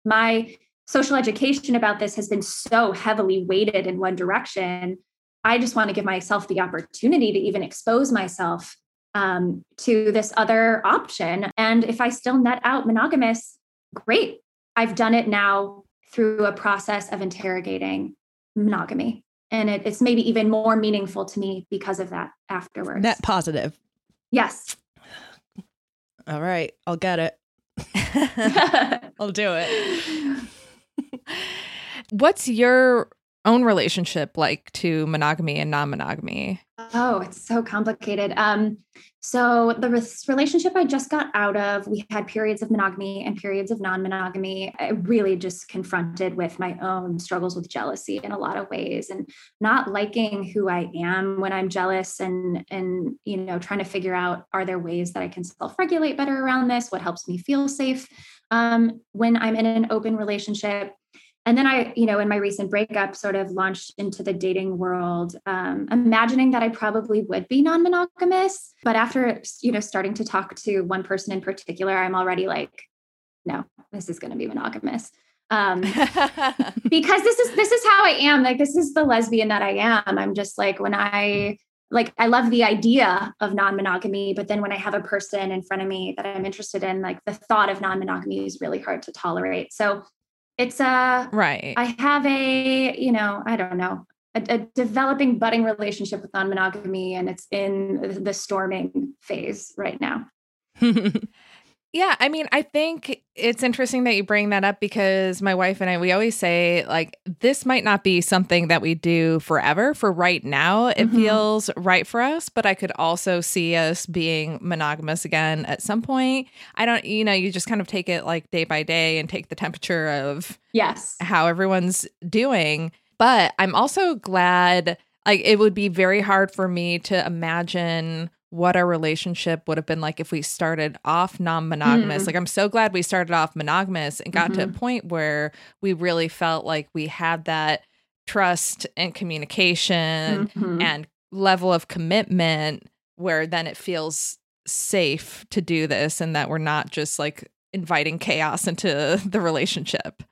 my social education about this has been so heavily weighted in one direction. I just want to give myself the opportunity to even expose myself um, to this other option. And if I still net out monogamous, great. I've done it now through a process of interrogating monogamy. And it, it's maybe even more meaningful to me because of that afterwards.
Net positive.
yes. <sighs>
All right, I'll get it. <laughs> I'll do it.
What's your own relationship like to monogamy and non-monogamy?
Oh, it's so complicated. Um, so the res- relationship I just got out of, we had periods of monogamy and periods of non-monogamy. I really just confronted with my own struggles with jealousy in a lot of ways and not liking who I am when I'm jealous and and you know trying to figure out are there ways that I can self-regulate better around this? What helps me feel safe um, when I'm in an open relationship? And then I, you know, in my recent breakup, sort of launched into the dating world, um, imagining that I probably would be non monogamous. But after, you know, starting to talk to one person in particular, I'm already like, no, this is going to be monogamous. Um, <laughs> because this is this is how I am. Like this is the lesbian that I am. I'm just like when I like I love the idea of non-monogamy, but then when I have a person in front of me that I'm interested in, like the thought of non-monogamy is really hard to tolerate. So it's a
right.
I have a, you know, I don't know, a, a developing budding relationship with non-monogamy and it's in the storming phase right now. <laughs>
Yeah, I mean, I think it's interesting that you bring that up because my wife and I, we always say, like, this might not be something that we do forever. For right now, it
Mhm.
feels right for us, but I could also see us being monogamous again at some point. I don't, you know, you just kind of take it like day by day and take the temperature of
Yes.
how everyone's doing. But I'm also glad, like, it would be very hard for me to imagine what our relationship would have been like if we started off non monogamous.
Mm.
Like, I'm so glad we started off monogamous and got to a
Mhm.
point where we really felt like we had that trust and communication
Mhm.
and level of commitment where then it feels safe to do this and that we're not just like inviting chaos into <laughs> the relationship.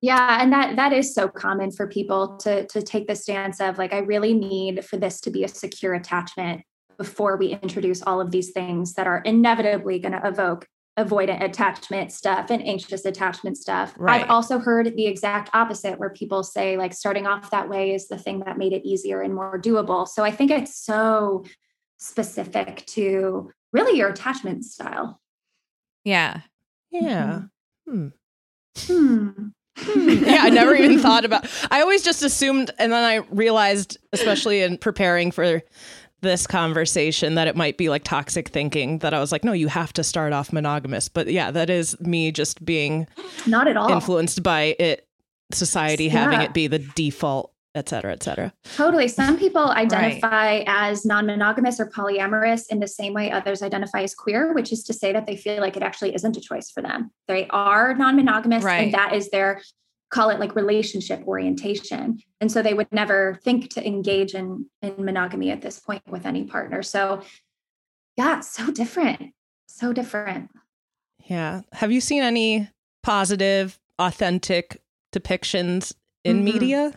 Yeah, and that that is so common for people to to take the stance of like I really need for this to be a secure attachment before we introduce all of these things that are inevitably going to evoke avoidant attachment stuff and anxious attachment stuff.
Right.
I've also heard the exact opposite where people say like starting off that way is the thing that made it easier and more doable. So I think it's so specific to really your attachment style.
Yeah.
Yeah. Hmm.
Hmm. <laughs>
yeah, I never even thought about. I always just assumed, and then I realized, especially in preparing for this conversation, that it might be like toxic thinking. That I was like, no, you have to start off monogamous. But yeah, that is me just being
Not at all.
influenced by it, society having it be the default, et cetera, et cetera.
Totally. Some people identify as non monogamous or polyamorous in the same way others identify as queer, which is to say that they feel like it actually isn't a choice for them. They are non monogamous
Right.
and that is their, call it like relationship orientation. And so they would never think to engage in, in monogamy at this point with any partner. So, yeah, so different. So different.
Yeah. Have you seen any positive, authentic depictions in
Mhm.
media?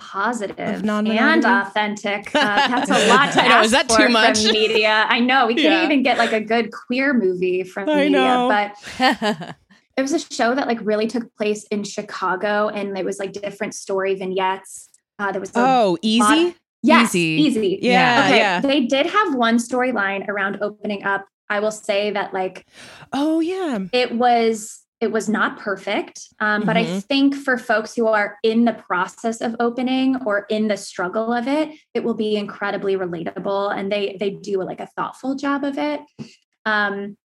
positive and authentic. Uh, that's a <laughs> lot to
I know, is that too
from
much?
media. I know we can't
Yeah.
even get like a good queer movie from
I
media,
know.
but <laughs> it was a show that like really took place in Chicago, and it was like different story vignettes. Uh, there was
Oh, easy.
Yes,
Easy.
easy.
Yeah,
Okay.
yeah.
They did have one storyline around opening up. I will say that like
Oh, yeah.
it was it was not perfect um, but i
Mhm.
think for folks who are in the process of opening or in the struggle of it it will be incredibly relatable and they they do like a thoughtful job of it um,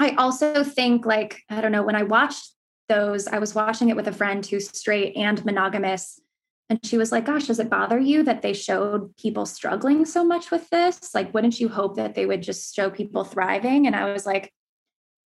i also think like i don't know when i watched those i was watching it with a friend who's straight and monogamous and she was like gosh does it bother you that they showed people struggling so much with this? Like wouldn't you hope that they would just show people thriving? And i was like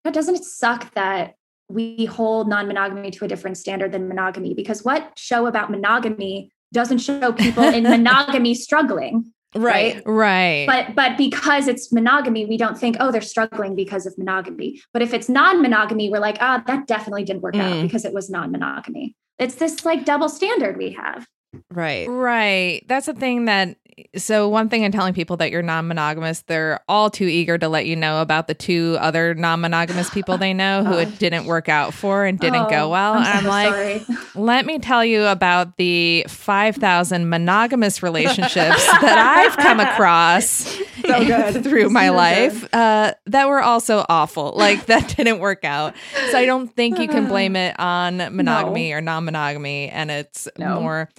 but doesn't it suck that we hold non-monogamy to a different standard than monogamy? Because what show about monogamy doesn't show people in <laughs> monogamy struggling right,
Right.
but but because it's monogamy we don't think oh they're struggling because of monogamy but if it's non-monogamy we're like ah that definitely didn't work out
Mm.
because it was non-monogamy it's this like double standard we have
Right.
Right. That's the thing that so one thing in telling people that you're non-monogamous, they're all too eager to let you know about the two other non-monogamous people they know who it <laughs> didn't work out for and didn't
Oh,
go well.
I'm
and I'm like,
sorry.
let me tell you about the 5,000 monogamous relationships that I've come across
good. <laughs>
through my
So
life uh, that were also awful. Like that <laughs> didn't work out. So I don't think you can blame <sighs> it on monogamy or non-monogamy, and it's
No.
more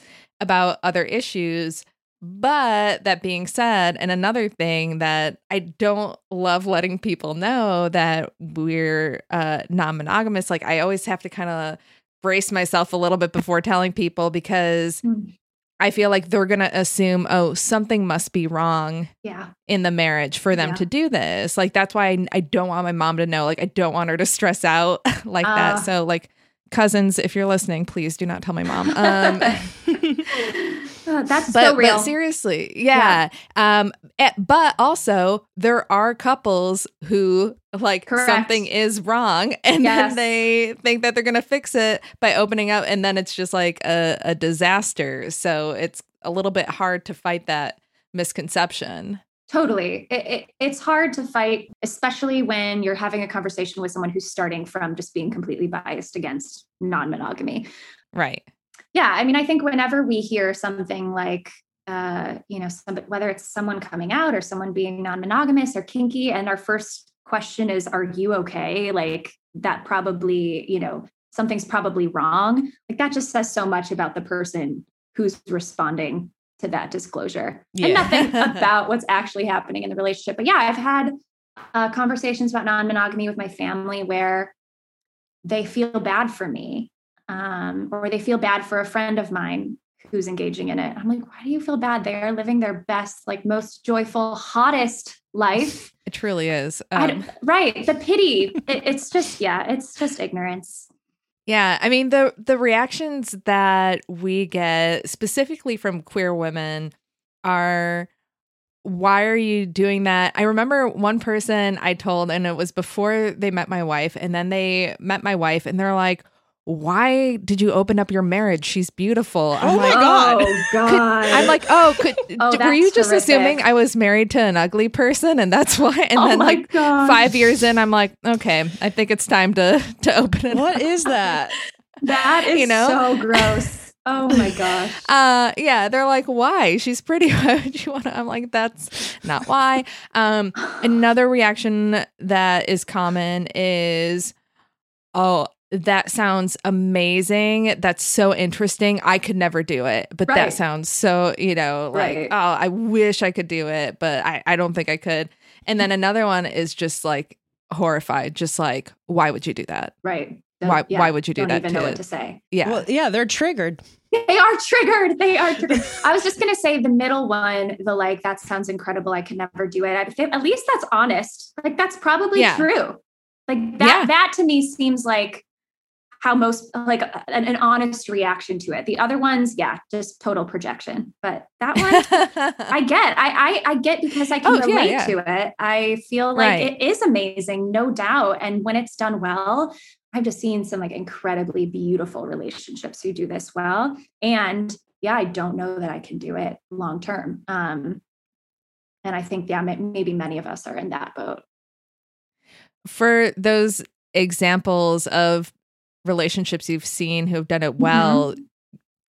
about other issues. But that being said, and another thing that I don't love letting people know that we're uh, non monogamous, like I always have to kind of brace myself a little bit before telling people because
Mm.
I feel like they're going to assume, oh, something must be wrong
yeah
in the marriage for them
Yeah.
to do this. Like that's why I, I don't want my mom to know. Like I don't want her to stress out <laughs> like
Ah.
that. So like cousins, if you're listening, please do not tell my mom. Um, <laughs> <laughs>
That's
but,
so real.
but seriously, yeah. Um, eh, but also there are couples who like
Correct.
something is wrong, <laughs> and
Yes.
then they think that they're gonna fix it by opening up, and then it's just like a, a disaster. So it's a little bit hard to fight that misconception.
Totally. It, it, it's hard to fight, especially when you're having a conversation with someone who's starting from just being completely biased against non monogamy.
Right.
Yeah. I mean, I think whenever we hear something like, uh, you know, some, whether it's someone coming out or someone being non monogamous or kinky, and our first question is, Are you okay? Like, that probably, you know, something's probably wrong. Like, that just says so much about the person who's responding to that disclosure and nothing <laughs> about what's actually happening in the relationship. But yeah, I've had uh, conversations about non monogamy with my family where they feel bad for me um, or they feel bad for a friend of mine who's engaging in it. I'm like, why do you feel bad? They are living their best, like most joyful, hottest life.
It truly is. Um,
right. The pity. It, it's just, yeah, it's just ignorance.
Yeah, I mean the the reactions that we get specifically from queer women are why are you doing that? I remember one person I told and it was before they met my wife and then they met my wife and they're like why did you open up your marriage? She's beautiful. I'm
Oh my God.
Oh, <laughs> God.
I'm like, oh, could <laughs>
Oh,
d- were you just
horrific.
assuming I was married to an ugly person and that's why? And
Oh
then
my
like
gosh.
five years in, I'm like, okay, I think it's time to <laughs> to open it.
What
up.
is that?
that is
you know?
so gross. Oh my gosh.
uh yeah they're like why she's pretty why would you want to i'm like that's not why um another reaction that is common is oh that sounds amazing that's so interesting i could never do it but that sounds so you know like
Right.
oh i wish i could do it but i i don't think i could and then another one is just like horrified just like why would you do that
Right.
Why- why would you do
don't
that
even know
to-
what to say.
yeah
Well, yeah, they're triggered.
They are triggered. They are triggered. <laughs> I was just going to say the middle one, the like, that sounds incredible. I could never do it. I think at least that's honest. Like, that's probably
Yeah.
true. Like, that,
Yeah.
that to me seems like how most, like, an, an honest reaction to it. The other ones, yeah, just total projection. But that one, <laughs> I get. I, I I get because I can
Oh,
relate
yeah.
to it. I feel like
Right.
it is amazing, no doubt. And when it's done well, I've just seen some like incredibly beautiful relationships who do this well. And yeah, I don't know that I can do it long term. Um, and I think yeah, maybe many of us are in that boat.
for those examples of relationships you've seen who have done
Mm-hmm.
it well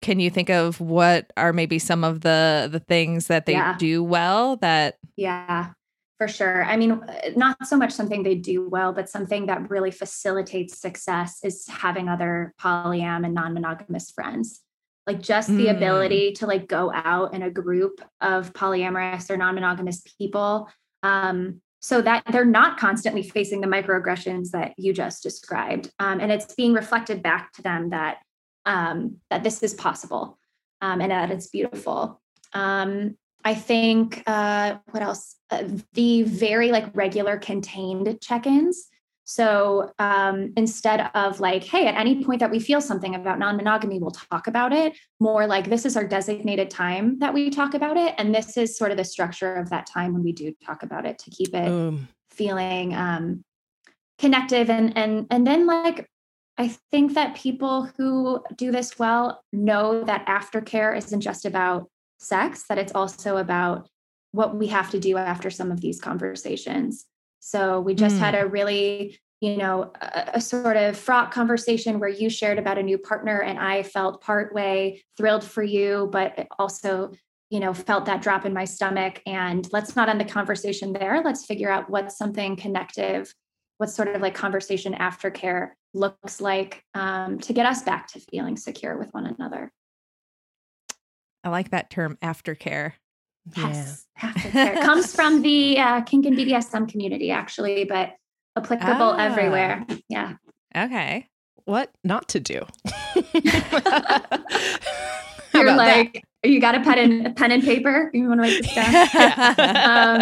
can you think of what are maybe some of the the things that they
Yeah.
do well that
Yeah, for sure. I mean, not so much something they do well, but something that really facilitates success is having other polyam and non-monogamous friends. Like just the
Mm.
ability to like go out in a group of polyamorous or non-monogamous people. Um, so that they're not constantly facing the microaggressions that you just described. Um, and it's being reflected back to them that um, that this is possible um, and that it's beautiful. Um, I think uh, what else? Uh, the very like regular contained check-ins. So um, instead of like, hey, at any point that we feel something about non-monogamy, we'll talk about it. More like this is our designated time that we talk about it, and this is sort of the structure of that time when we do talk about it to keep it
Boom.
feeling um, connective and and and then like I think that people who do this well know that aftercare isn't just about sex, that it's also about what we have to do after some of these conversations. So we just had a really, you know, a, a sort of fraught conversation where you shared about a new partner and I felt partway thrilled for you, but also, you know, felt that drop in my stomach. And let's not end the conversation there. Let's figure out what's something connective, what sort of like conversation aftercare looks like um, to get us back to feeling secure with one another.
i like that term aftercare
Yes, <laughs> comes from the uh, kink and BDSM community, actually, but applicable
Ah.
everywhere. Yeah.
okay
What not to do? <laughs>
You're
about that?
like, you got a pen and a pen and paper? You want to write this down?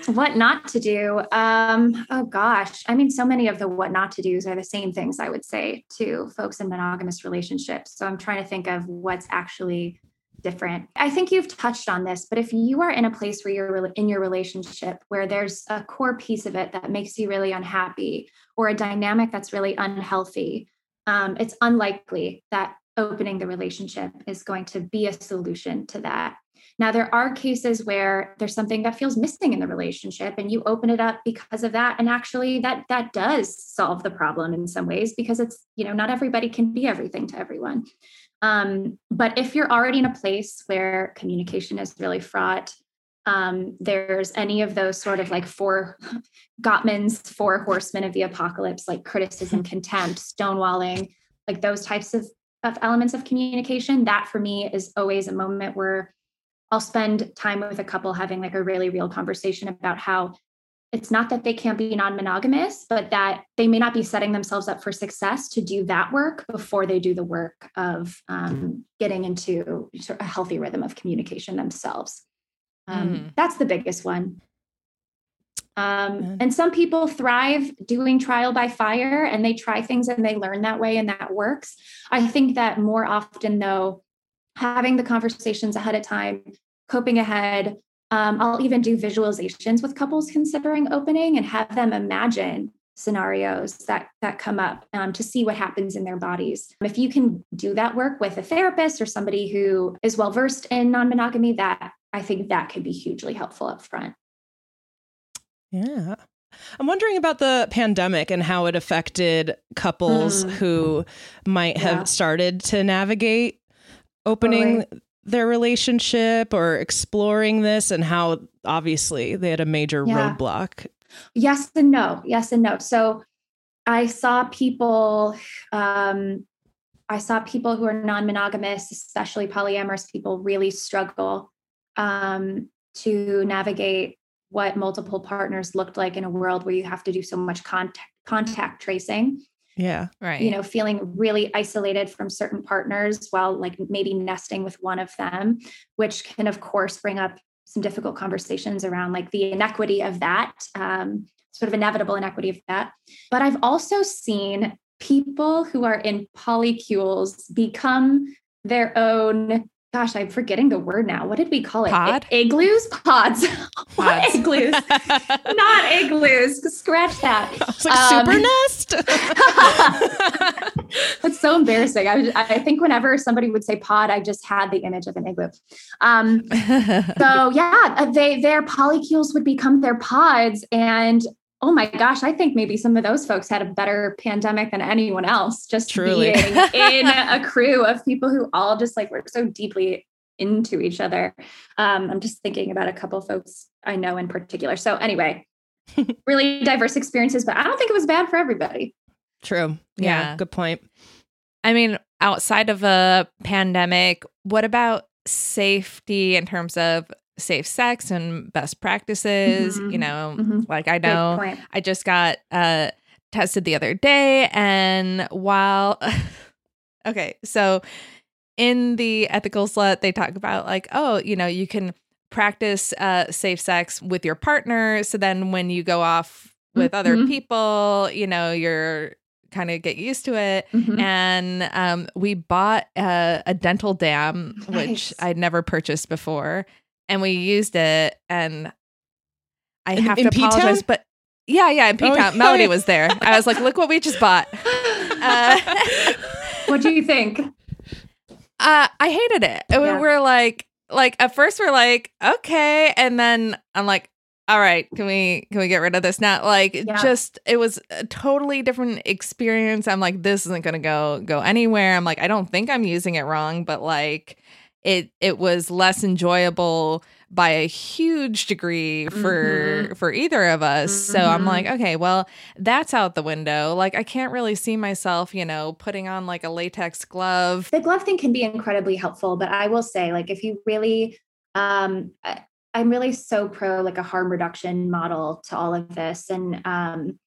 <laughs> um, what not to do? Um, oh gosh, I mean, so many of the what not to do's are the same things I would say to folks in monogamous relationships. So I'm trying to think of what's actually different. I think you've touched on this, but if you are in a place where you're in your relationship where there's a core piece of it that makes you really unhappy or a dynamic that's really unhealthy, um, it's unlikely that opening the relationship is going to be a solution to that. Now, there are cases where there's something that feels missing in the relationship, and you open it up because of that. And actually, that that does solve the problem in some ways because it's you know not everybody can be everything to everyone. Um, but if you're already in a place where communication is really fraught, um, there's any of those sort of like four <laughs> Gottman's four horsemen of the apocalypse, like criticism, <laughs> contempt, stonewalling, like those types of, of elements of communication. That for me is always a moment where I'll spend time with a couple having like a really real conversation about how it's not that they can't be non-monogamous but that they may not be setting themselves up for success to do that work before they do the work of um, getting into sort of a healthy rhythm of communication themselves. Um,
Mm.
that's the biggest one. Um, and some people thrive doing trial by fire and they try things and they learn that way and that works. I think that more often though having the conversations ahead of time coping ahead um, I'll even do visualizations with couples considering opening and have them imagine scenarios that that come up um, to see what happens in their bodies. If you can do that work with a therapist or somebody who is well versed in non-monogamy, that I think that could be hugely helpful up front.
Yeah. I'm wondering about the pandemic and how it affected couples
Mm.
who might have
Yeah.
started to navigate opening their relationship or exploring this and how obviously they had a major
Yeah.
roadblock.
Yes and no. Yes and no. So I saw people um I saw people who are non-monogamous, especially polyamorous people really struggle um to navigate what multiple partners looked like in a world where you have to do so much contact contact tracing
Yeah.
Right.
you know feeling really isolated from certain partners while like maybe nesting with one of them which can of course bring up some difficult conversations around like the inequity of that um, sort of inevitable inequity of that but i've also seen people who are in polycules become their own gosh i'm forgetting the word now what did we call it
Pod?
I- igloos pods <laughs> what
Pods.
igloos not igloos scratch that <laughs>
It's like
Um,
super nest. <laughs>
That's so embarrassing. I, was- I think whenever somebody would say pod, I just had the image of an igloo. Um, so yeah, they their polycules would become their pods, and oh my gosh, I think maybe some of those folks had a better pandemic than anyone else. Just
Truly.
being <laughs> in a crew of people who all just like were so deeply into each other. Um, I'm just thinking about a couple folks I know in particular. So anyway, <laughs> really diverse experiences, but I don't think it was bad for everybody.
True. Yeah.
Yeah.
Good point.
I mean, outside of a pandemic, what about safety in terms of safe sex and best practices? You
Mhm.
know,
Mhm.
like I know. I just got uh tested the other day and while <laughs> okay, so in the ethical slut they talk about like, oh, you know, you can practice uh safe sex with your partner so then when you go off with other
Mhm.
people, you know, you're kind of get used to it
Mhm.
and um, we bought a, a dental dam which i'd never purchased before and we used it and i
In-
have
in
to apologize
P-Town?
but yeah yeah in
Oh,
p-town
yeah. <laughs>
melody was there i was like look what we just bought <laughs> uh,
what do you think?
uh, i hated it we
Yeah.
we're like like at first we're like okay and then i'm like all right can we can we get rid of this now like
Yeah.
just it was a totally different experience i'm like this isn't gonna go go anywhere i'm like i don't think i'm using it wrong but like it it was less enjoyable by a huge degree for
Mhm.
for either of us. So i'm like okay well that's out the window. Like i can't really see myself you know putting on like a latex glove.
The glove thing can be incredibly helpful, but I will say, like, if you really, um, I, I'm really so pro like a harm reduction model to all of this, and um,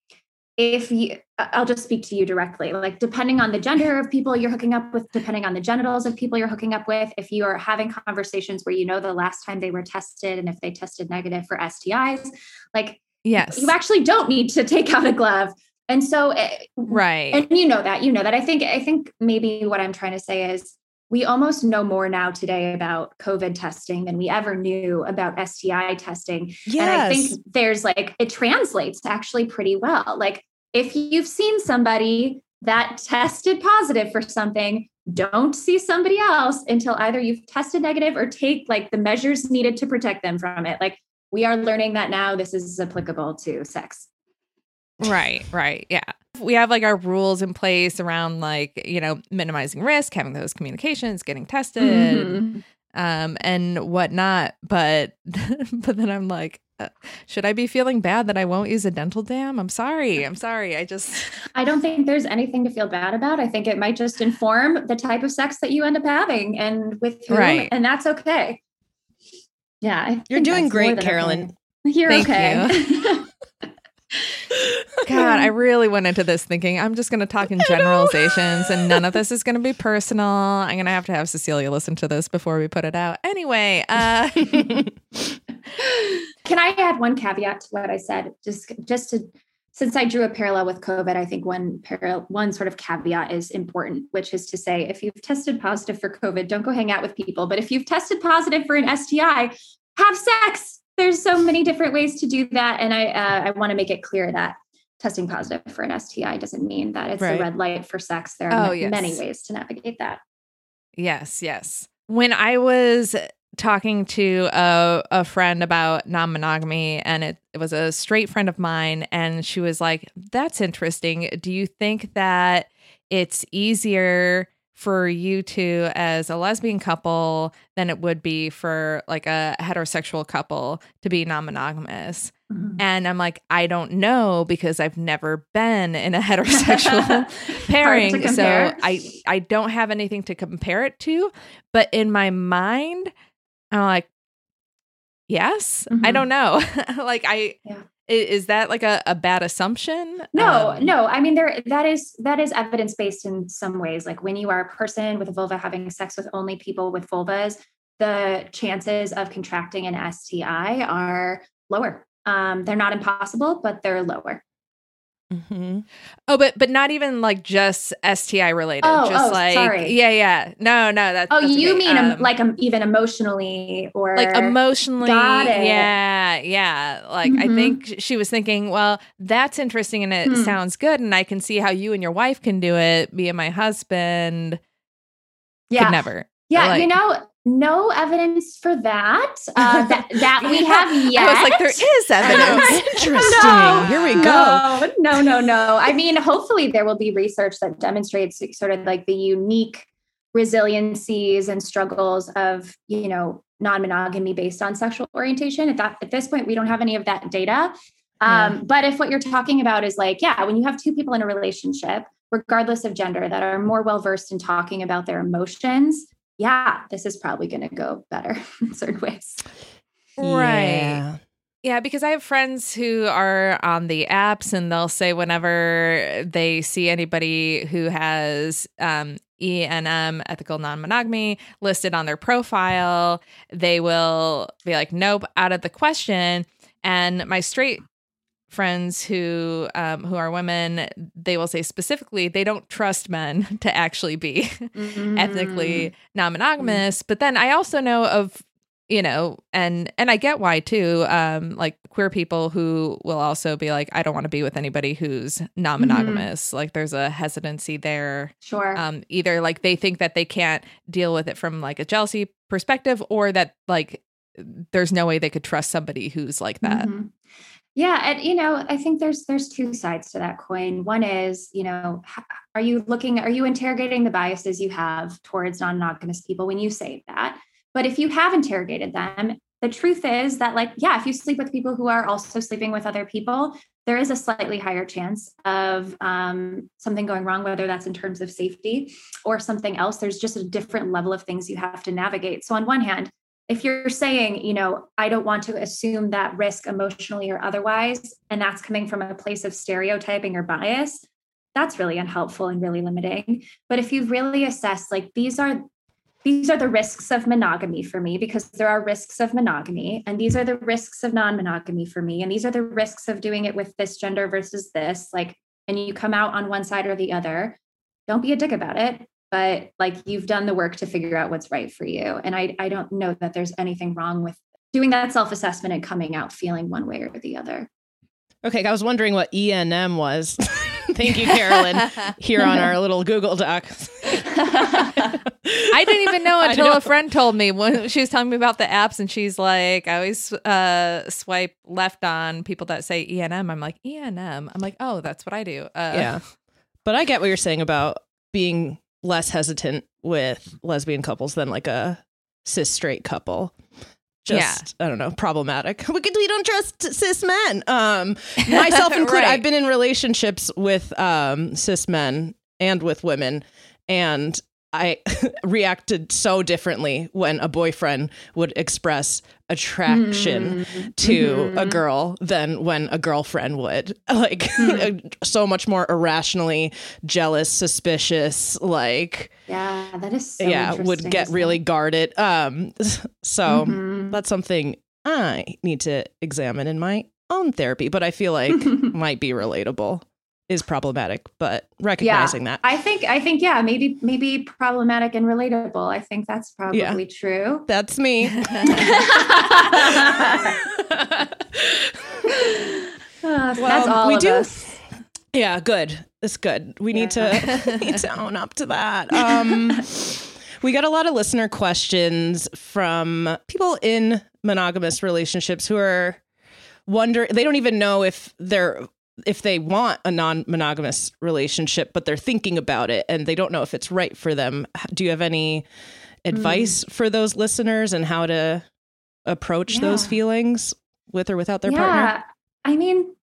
if you i'll just speak to you directly. Like depending on the gender of people you're hooking up with depending on the genitals of people you're hooking up with if you are having conversations where you know the last time they were tested and if they tested negative for stis like
yes.
you actually don't need to take out a glove. And so eh,
right.
and you know that you know that. I think i think maybe what i'm trying to say is we almost know more now today about COVID testing than we ever knew about STI testing.
Yes.
And I think there's like, it translates actually pretty well. Like, if you've seen somebody that tested positive for something, don't see somebody else until either you've tested negative or take like the measures needed to protect them from it. Like, we are learning that now this is applicable to sex.
Right, right. Yeah. We have like our rules in place around like, you know, minimizing risk, having those communications, getting tested,
Mhm.
um, and whatnot. But <laughs> but then I'm like, uh, should I be feeling bad that I won't use a dental dam? I'm sorry. I'm sorry. I just <laughs>
I don't think there's anything to feel bad about. I think it might just inform the type of sex that you end up having and with whom,
Right.
and that's okay. Yeah, I
You're doing great, Carolyn. <laughs>
You're
Thank
okay.
God, I <laughs> really went into this thinking I'm just going to talk in generalizations and none of this is going to be personal. I'm going to have to have Cecilia listen to this before we put it out. Anyway, uh <laughs>
Can I add one caveat to what I said? Just just to since I drew a parallel with COVID, I think one parallel one sort of caveat is important, which is to say if you've tested positive for COVID, don't go hang out with people. But if you've tested positive for an STI, have sex. There's so many different ways to do that, and I uh, I want to make it clear that testing positive for an STI doesn't mean that it's
Right.
a red light for sex. There are
Oh, yes.
many ways to navigate that.
Yes, yes. When I was talking to a, a friend about non monogamy, and it, it was a straight friend of mine, and she was like, That's interesting. Do you think that it's easier for you two as a lesbian couple than it would be for like a heterosexual couple to be non monogamous? And I'm like, I don't know because I've never been in a <laughs> heterosexual pairing. So. I I don't have anything to compare it to. But in my mind, I'm like, yes. I
Mhm.
don't know. <laughs> like I
Yeah.
Is that like a, a bad assumption?
No,
Um,
no. I mean, there that is that is evidence based in some ways. Like when you are a person with a vulva having sex with only people with vulvas, the chances of contracting an STI are lower. Um, they're not impossible, but they're lower.
Mm-hmm.
Oh, but but not even like just STI related.
Oh,
just
oh,
like
sorry.
yeah, yeah. No, no, that's
Oh,
that's
you
okay.
mean um,
Um,
like um, even emotionally or
like emotionally
Got it.
yeah yeah like i
Mhm.
think she was thinking well that's interesting and it
Hmm.
sounds good and i can see how you and your wife can do it me and my husband
Yeah.
could never
Yeah,
Like-
you know, no evidence for that. Uh, <laughs> that that we have yet.
i was like there is <laughs> evidence <laughs>
Interesting. Here we go.
No, no, no, no. I mean, hopefully there will be research that demonstrates sort of like the unique resiliencies and struggles of, you know, non-monogamy based on sexual orientation. At that at this point, we don't have any of that data. Um, but if what you're talking about is like, yeah, when you have two people in a relationship, regardless of gender, that are more well versed in talking about their emotions, yeah, this is probably going to go better <laughs> in certain ways.
right
Yeah.
Yeah, because I have friends who are on the apps and they'll say whenever they see anybody who has um, ENM, ethical non monogamy, listed on their profile, they will be like, nope, out of the question. And my straight friends who um, who are women, they will say specifically they don't trust men <laughs> to actually be ethnically non-monogamous. But then I also know of you know and and i get why too um like queer people who will also be like i don't want to be with anybody who's non-monogamous like there's a hesitancy there
Sure.
um either like they think that they can't deal with it from like a jealousy perspective or that like there's no way they could trust somebody who's like that
Mhm. Yeah, and you know, I think there's there's two sides to that coin. One is, you know, are you looking are you interrogating the biases you have towards non-monogamous people when you say that? But if you have interrogated them, the truth is that like yeah, if you sleep with people who are also sleeping with other people, there is a slightly higher chance of um, something going wrong, whether that's in terms of safety or something else. There's just a different level of things you have to navigate. So on one hand, if you're saying, you know, I don't want to assume that risk emotionally or otherwise, and that's coming from a place of stereotyping or bias, that's really unhelpful and really limiting. But if you've really assessed, like, these are these are the risks of monogamy for me because there are risks of monogamy and these are the risks of non-monogamy for me and these are the risks of doing it with this gender versus this like and you come out on one side or the other don't be a dick about it but like you've done the work to figure out what's right for you and i i don't know that there's anything wrong with doing that self-assessment and coming out feeling one way or the other
Okay, I was wondering what ENM was. <laughs> Thank you, Carolyn, <laughs> here on our little Google Doc.
I didn't even know <laughs> until
know.
a friend told me when she was telling me about the apps, and she's like, I always uh, swipe left on people that say ENM. I'm like, ENM. I'm like, oh, that's what I do. Uh,
yeah. But I get what you're saying about being less hesitant with lesbian couples than like a cis straight couple. Just I don't know, problematic. <laughs> We could we don't trust cis men. Um <laughs> myself included.
Right.
I've been in relationships with um cis men and with women and I <laughs> reacted so differently when a boyfriend would express attraction to a girl than when a girlfriend would. <laughs> Like <laughs> so much more irrationally jealous, suspicious, like
yeah that is so
yeah, would get really guarded. Um so
Mhm.
that's something I need to examine in my own therapy, but I feel like might be relatable. Is problematic, but recognizing that.
I think I think yeah, maybe maybe problematic and relatable. I think that's probably
Yeah.
true.
That's me. <laughs>
Uh, that's all
we do.
us.
Yeah, good. It's good. We need to <laughs> need to own up to that. <laughs> Um, we got a lot of listener questions from people in monogamous relationships who are wonder they don't even know if they're if they want a non-monogamous relationship but they're thinking about it and they don't know if it's right for them do you have any advice mm. for those listeners and how to approach those feelings with or without their partner?
yeah,
partner
I mean,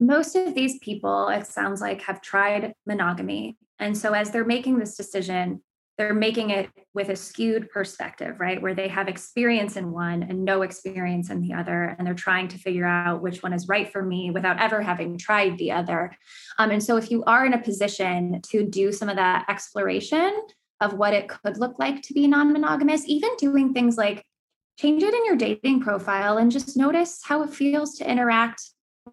most of these people, it sounds like, have tried monogamy. And so as they're making this decision, they're making it with a skewed perspective, right? Where they have experience in one and no experience in the other. And they're trying to figure out which one is right for me without ever having tried the other. Um, and so if you are in a position to do some of that exploration of what it could look like to be non monogamous, even doing things like change it in your dating profile and just notice how it feels to interact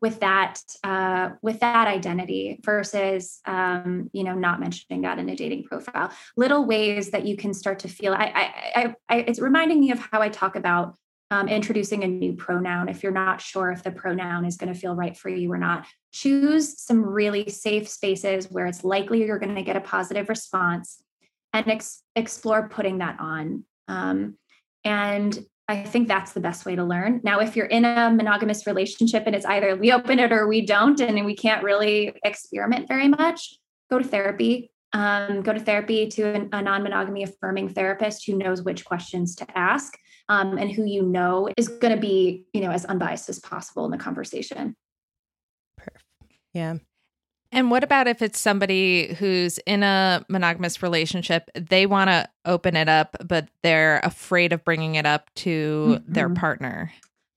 with that uh, with that identity versus um, you know not mentioning that in a dating profile. Little ways that you can start to feel i i, I, I it's reminding me of how i talk about um, introducing a new pronoun. If you're not sure if the pronoun is going to feel right for you or not choose some really safe spaces where it's likely you're going to get a positive response and ex- explore putting that on. Um, and I think that's the best way to learn. Now, if you're in a monogamous relationship and it's either we open it or we don't, and we can't really experiment very much, go to therapy. Um, go to therapy to an, a non monogamy affirming therapist who knows which questions to ask um, and who you know is going to be, you know, as unbiased as possible in the conversation. Perfect.
Yeah
And what about if it's somebody who's in a monogamous relationship? They want to open it up, but they're afraid of bringing it up to their
Mhm.
partner.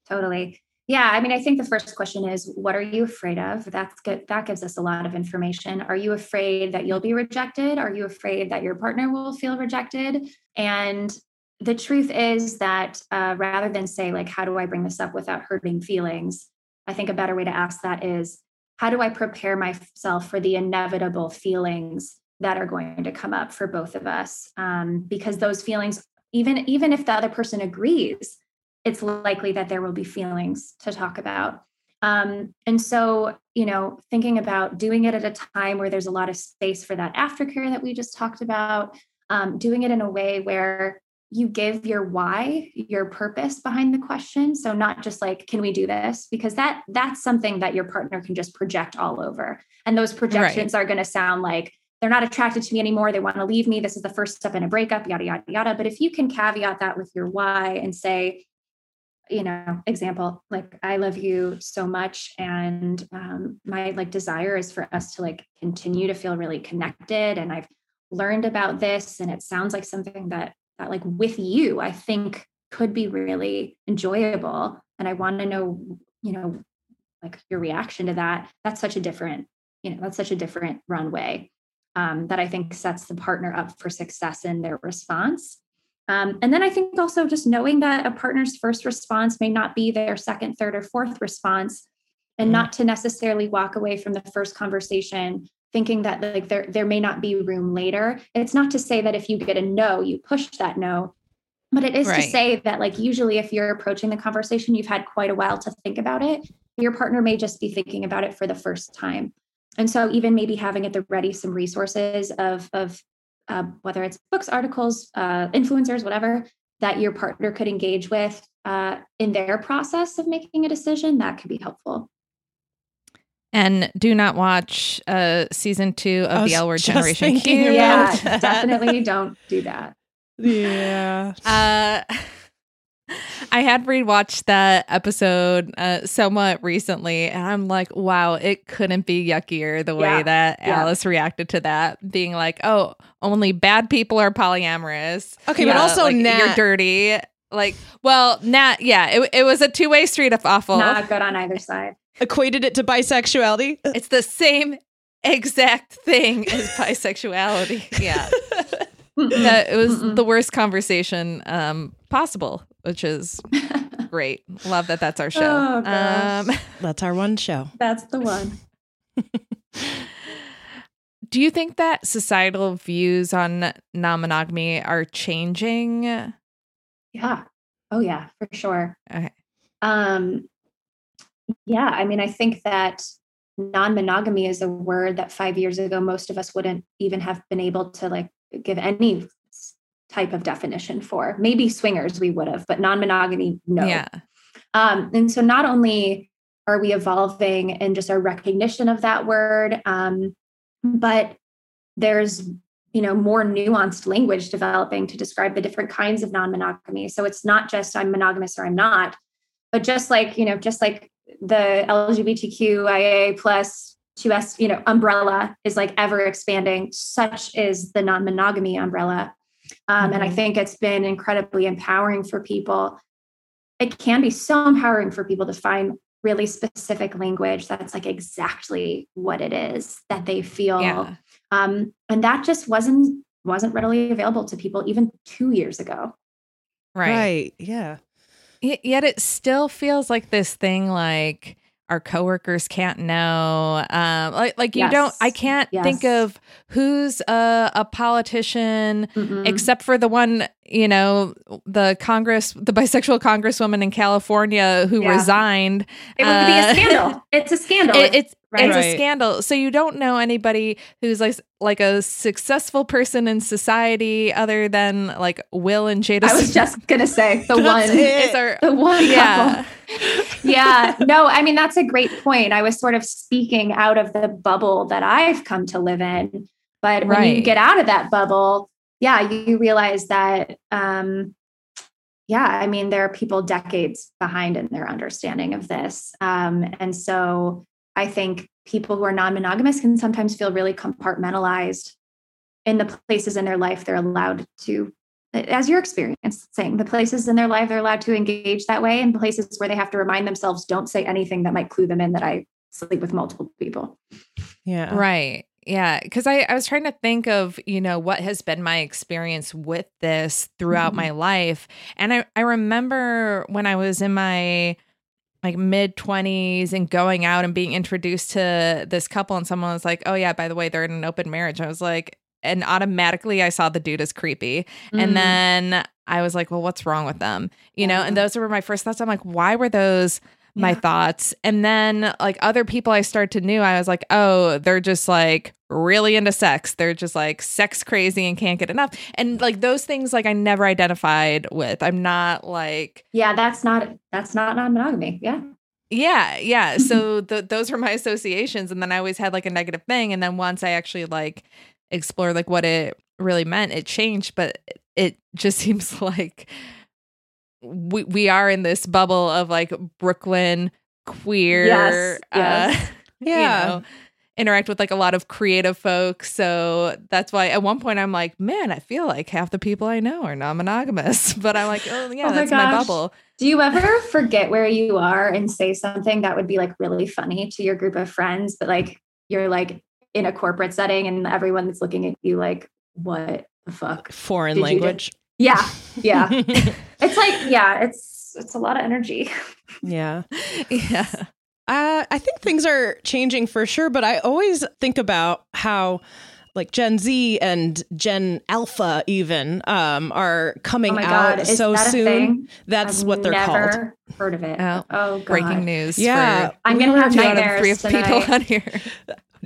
Totally. Yeah, I mean, I think the first question is, what are you afraid of? That's good. That gives us a lot of information. Are you afraid that you'll be rejected? Are you afraid that your partner will feel rejected? And the truth is that uh, rather than say, like, how do I bring this up without hurting feelings? I think a better way to ask that is, how do I prepare myself for the inevitable feelings that are going to come up for both of us? Um, because those feelings, even even if the other person agrees, it's likely that there will be feelings to talk about. Um, and so, you know, thinking about doing it at a time where there's a lot of space for that aftercare that we just talked about, um, doing it in a way where you give your why, your purpose behind the question. So not just like, can we do this? Because that that's something that your partner can just project all over. And those projections are going to sound like they're not attracted to me anymore. They want to leave me. This is the first step in a breakup, yada, yada, yada. But if you can caveat that with your why and say, you know example like i love you so much and um, my like desire is for us to like continue to feel really connected and i've learned about this and it sounds like something that that like with you i think could be really enjoyable and i want to know you know like your reaction to that. That's such a different you know that's such a different runway um, that i think sets the partner up for success in their response. Um, and then i think also just knowing that a partner's first response may not be their second third or fourth response and not to necessarily walk away from the first conversation thinking that like there there may not be room later. It's not to say that if you get a no you push that no but it is to say that like usually if you're approaching the conversation you've had quite a while to think about it your partner may just be thinking about it for the first time. And so even maybe having at the ready some resources of of uh, whether it's books articles uh, influencers whatever that your partner could engage with uh, in their process of making a decision that could be helpful
And do not watch uh season two of the L Word Generation Q.
yeah
that.
definitely don't do that
Yeah.
Uh, <laughs> I had rewatched that episode uh, somewhat recently, and I'm like, wow, it couldn't be yuckier the way
Yeah.
that
Yeah.
Alice reacted to that, being like, oh, only bad people are polyamorous.
Okay, but also
like, you're dirty. Like, well, Nat, yeah, it, it was a two way street of awful.
not good on either side
Equated it to bisexuality.
It's the same exact thing as <laughs> bisexuality. Yeah. that it was the worst conversation um possible, which is great. Love that that's our show.
Oh, gosh.
um <laughs>
That's our one show.
that's the one <laughs>
do you think that societal views on non-monogamy are changing?
Yeah. Oh yeah, for sure.
Okay.
Um yeah, I mean I think that non-monogamy is a word that 5 years ago most of us wouldn't even have been able to like give any type of definition for. Maybe swingers we would have, but non-monogamy no.
Yeah.
Um, and so not only are we evolving in just our recognition of that word, um, but there's you know more nuanced language developing to describe the different kinds of non-monogamy. So it's not just I'm monogamous or I'm not, but just like you know, just like the LGBTQIA plus 2S, you know, umbrella is like ever expanding. Such is the non-monogamy umbrella. Um, And I
Mhm.
think it's been incredibly empowering for people. It can be so empowering for people to find really specific language that's like exactly what it is that they feel.
Yeah.
Um, and that just wasn't wasn't readily available to people even two years ago.
Right.
Right. Yeah.
Yet it still feels like this thing like our coworkers can't know um like like you don't i can't think of who's a, a politician
Mm-mm.
except for the one you know the congress the bisexual congresswoman in california who
Yeah.
resigned
It would be
Uh,
a <laughs> scandal. It's a scandal.
it- it's
Right.
it's a scandal. So you don't know anybody who's like like a successful person in society other than like will and jada
I was just gonna say the one
it.
is our
the one
yeah.
couple. yeah. No i mean that's a great point. I was sort of speaking out of the bubble that i've come to live in. But when you get out of that bubble yeah you realize that um yeah i mean there are people decades behind in their understanding of this. Um and so i think people who are non-monogamous can sometimes feel really compartmentalized in the places in their life they're allowed to as your experience saying the places in their life they're allowed to engage that way and places where they have to remind themselves don't say anything that might clue them in that i sleep with multiple people
Yeah.
Right. Yeah. Cause I, I was trying to think of, you know, what has been my experience with this throughout
Mhm.
my life. And I, I remember when I was in my like mid 20s and going out and being introduced to this couple, and someone was like, oh, yeah, by the way, they're in an open marriage. I was like, and automatically I saw the dude as creepy.
Mm.
And then I was like, well, what's wrong with them? You know, and those were my first thoughts. I'm like, why were those my
Yeah.
thoughts? And then like other people I started to knew, I was like, oh, they're just like really into sex. They're just like sex crazy and can't get enough. And like those things, like I never identified with. I'm not like,
yeah that's not that's not non-monogamy yeah
yeah, yeah. So <laughs> th- those were my associations, and then I always had like a negative thing. And then once I actually like explored like what it really meant, it changed. But it just <laughs> seems like we we are in this bubble of like Brooklyn queer.
Yes, yes. <laughs>
Uh,
Yeah.
You know, interact with like a lot of creative folks. So that's why at one point I'm like, man, I feel like half the people I know are non monogamous. <laughs> But I'm like, oh, yeah,
Oh my
that's my,
gosh.
bubble.
Do you ever forget where you are and say something that would be like really funny to your group of friends, but like you're like in a corporate setting and everyone that's looking at you like, what the fuck?
Foreign language.
Yeah. Yeah. <laughs> it's like, yeah, it's it's a lot of energy.
Yeah. <laughs>
Yeah.
Uh, I think things are changing for sure, but I always think about how like Gen Z and Gen Alpha even um, are coming
Oh my
out
God, is
so
that
soon.
thing?
That's
I've
what they're called.
never Heard of it?
Oh,
Oh, God.
Breaking news.
Yeah.
for
I'm gonna have
two out
nightmares
three of people
tonight. <laughs>
on here.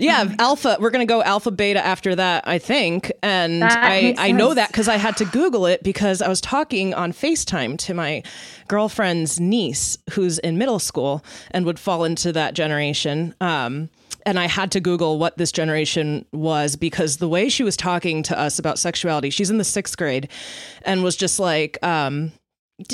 Yeah, alpha. We're gonna go alpha beta after that, I think. And
That
I I know that because I had to Google it because I was talking on FaceTime to my girlfriend's niece who's in middle school and would fall into that generation. Um, and I had to Google what this generation was because the way she was talking to us about sexuality, she's in the sixth grade, and was just like, um,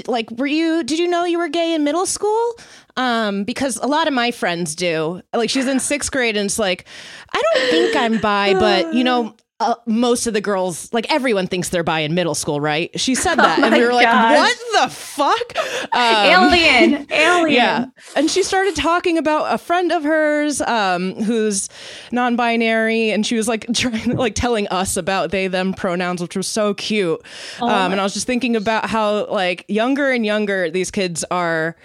like were you did you know you were gay in middle school? Um because a lot of my friends do. Like she's in sixth grade and it's like i don't think i'm bi but you know uh, most of the girls like everyone thinks they're bi in middle school right she said that <laughs> and we were like what the fuck Um,
alien, <laughs> alien.
yeah. And she started talking about a friend of hers um, who's non binary. And she was like <laughs> trying, like telling us about they, them pronouns, which was so cute.
Oh
um, and I was just thinking about how, like, younger and younger these kids are.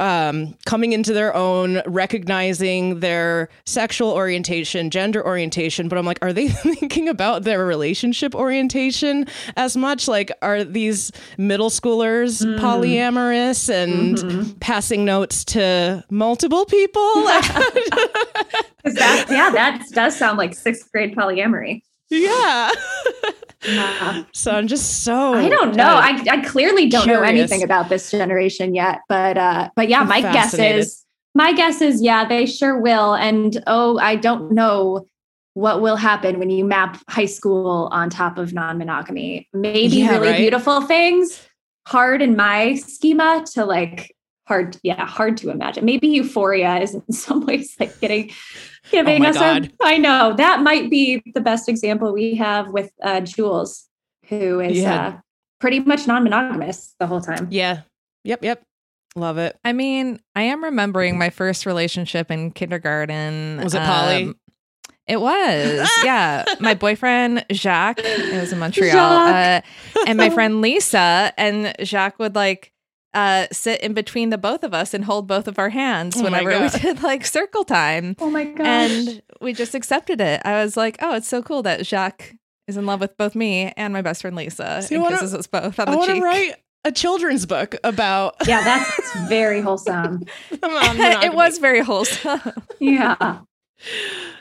Um, coming into their own, recognizing their sexual orientation, gender orientation, but I'm like, are they <laughs> thinking about their relationship orientation as much? Like, are these middle schoolers
Mm.
polyamorous and
Mm-hmm.
passing notes to multiple people? <laughs>
That yeah, that does sound like sixth grade polyamory.
Yeah.
Yeah. <laughs>
So I'm just so
I don't know.
uh,
I, I clearly don't know anything about this generation yet, but uh, but yeah,
I'm
my guess is my guess is yeah, they sure will. And oh, I don't know what will happen when you map high school on top of non-monogamy. Maybe
Yeah,
really
right?
beautiful things. Hard in my schema to like hard, yeah, hard to imagine. Maybe euphoria is in <laughs> some ways like getting giving
Oh my
us
God.
a I know that might be the best example we have with uh Jules, who is
Yeah.
uh pretty much non-monogamous the whole time.
Yeah. Yep. Yep. Love it.
I mean, I am remembering my first relationship in kindergarten.
Was it poly?
Um, it was, <laughs> yeah. My boyfriend Jacques, it was in <laughs> Montreal, uh, and my <laughs> friend Lisa, and Jacques would like uh, sit in between the both of us and hold both of our hands
Oh
whenever we did like circle time,
Oh my gosh.
and we just accepted it. I was like, oh, it's so cool that Jacques is in love with both me and my best friend Lisa,
See, I
and
wanna-
kisses us both on
I
the
want to
cheek.
write a children's book about.
yeah, that's very wholesome. <laughs> <laughs>
it was very wholesome.
Yeah.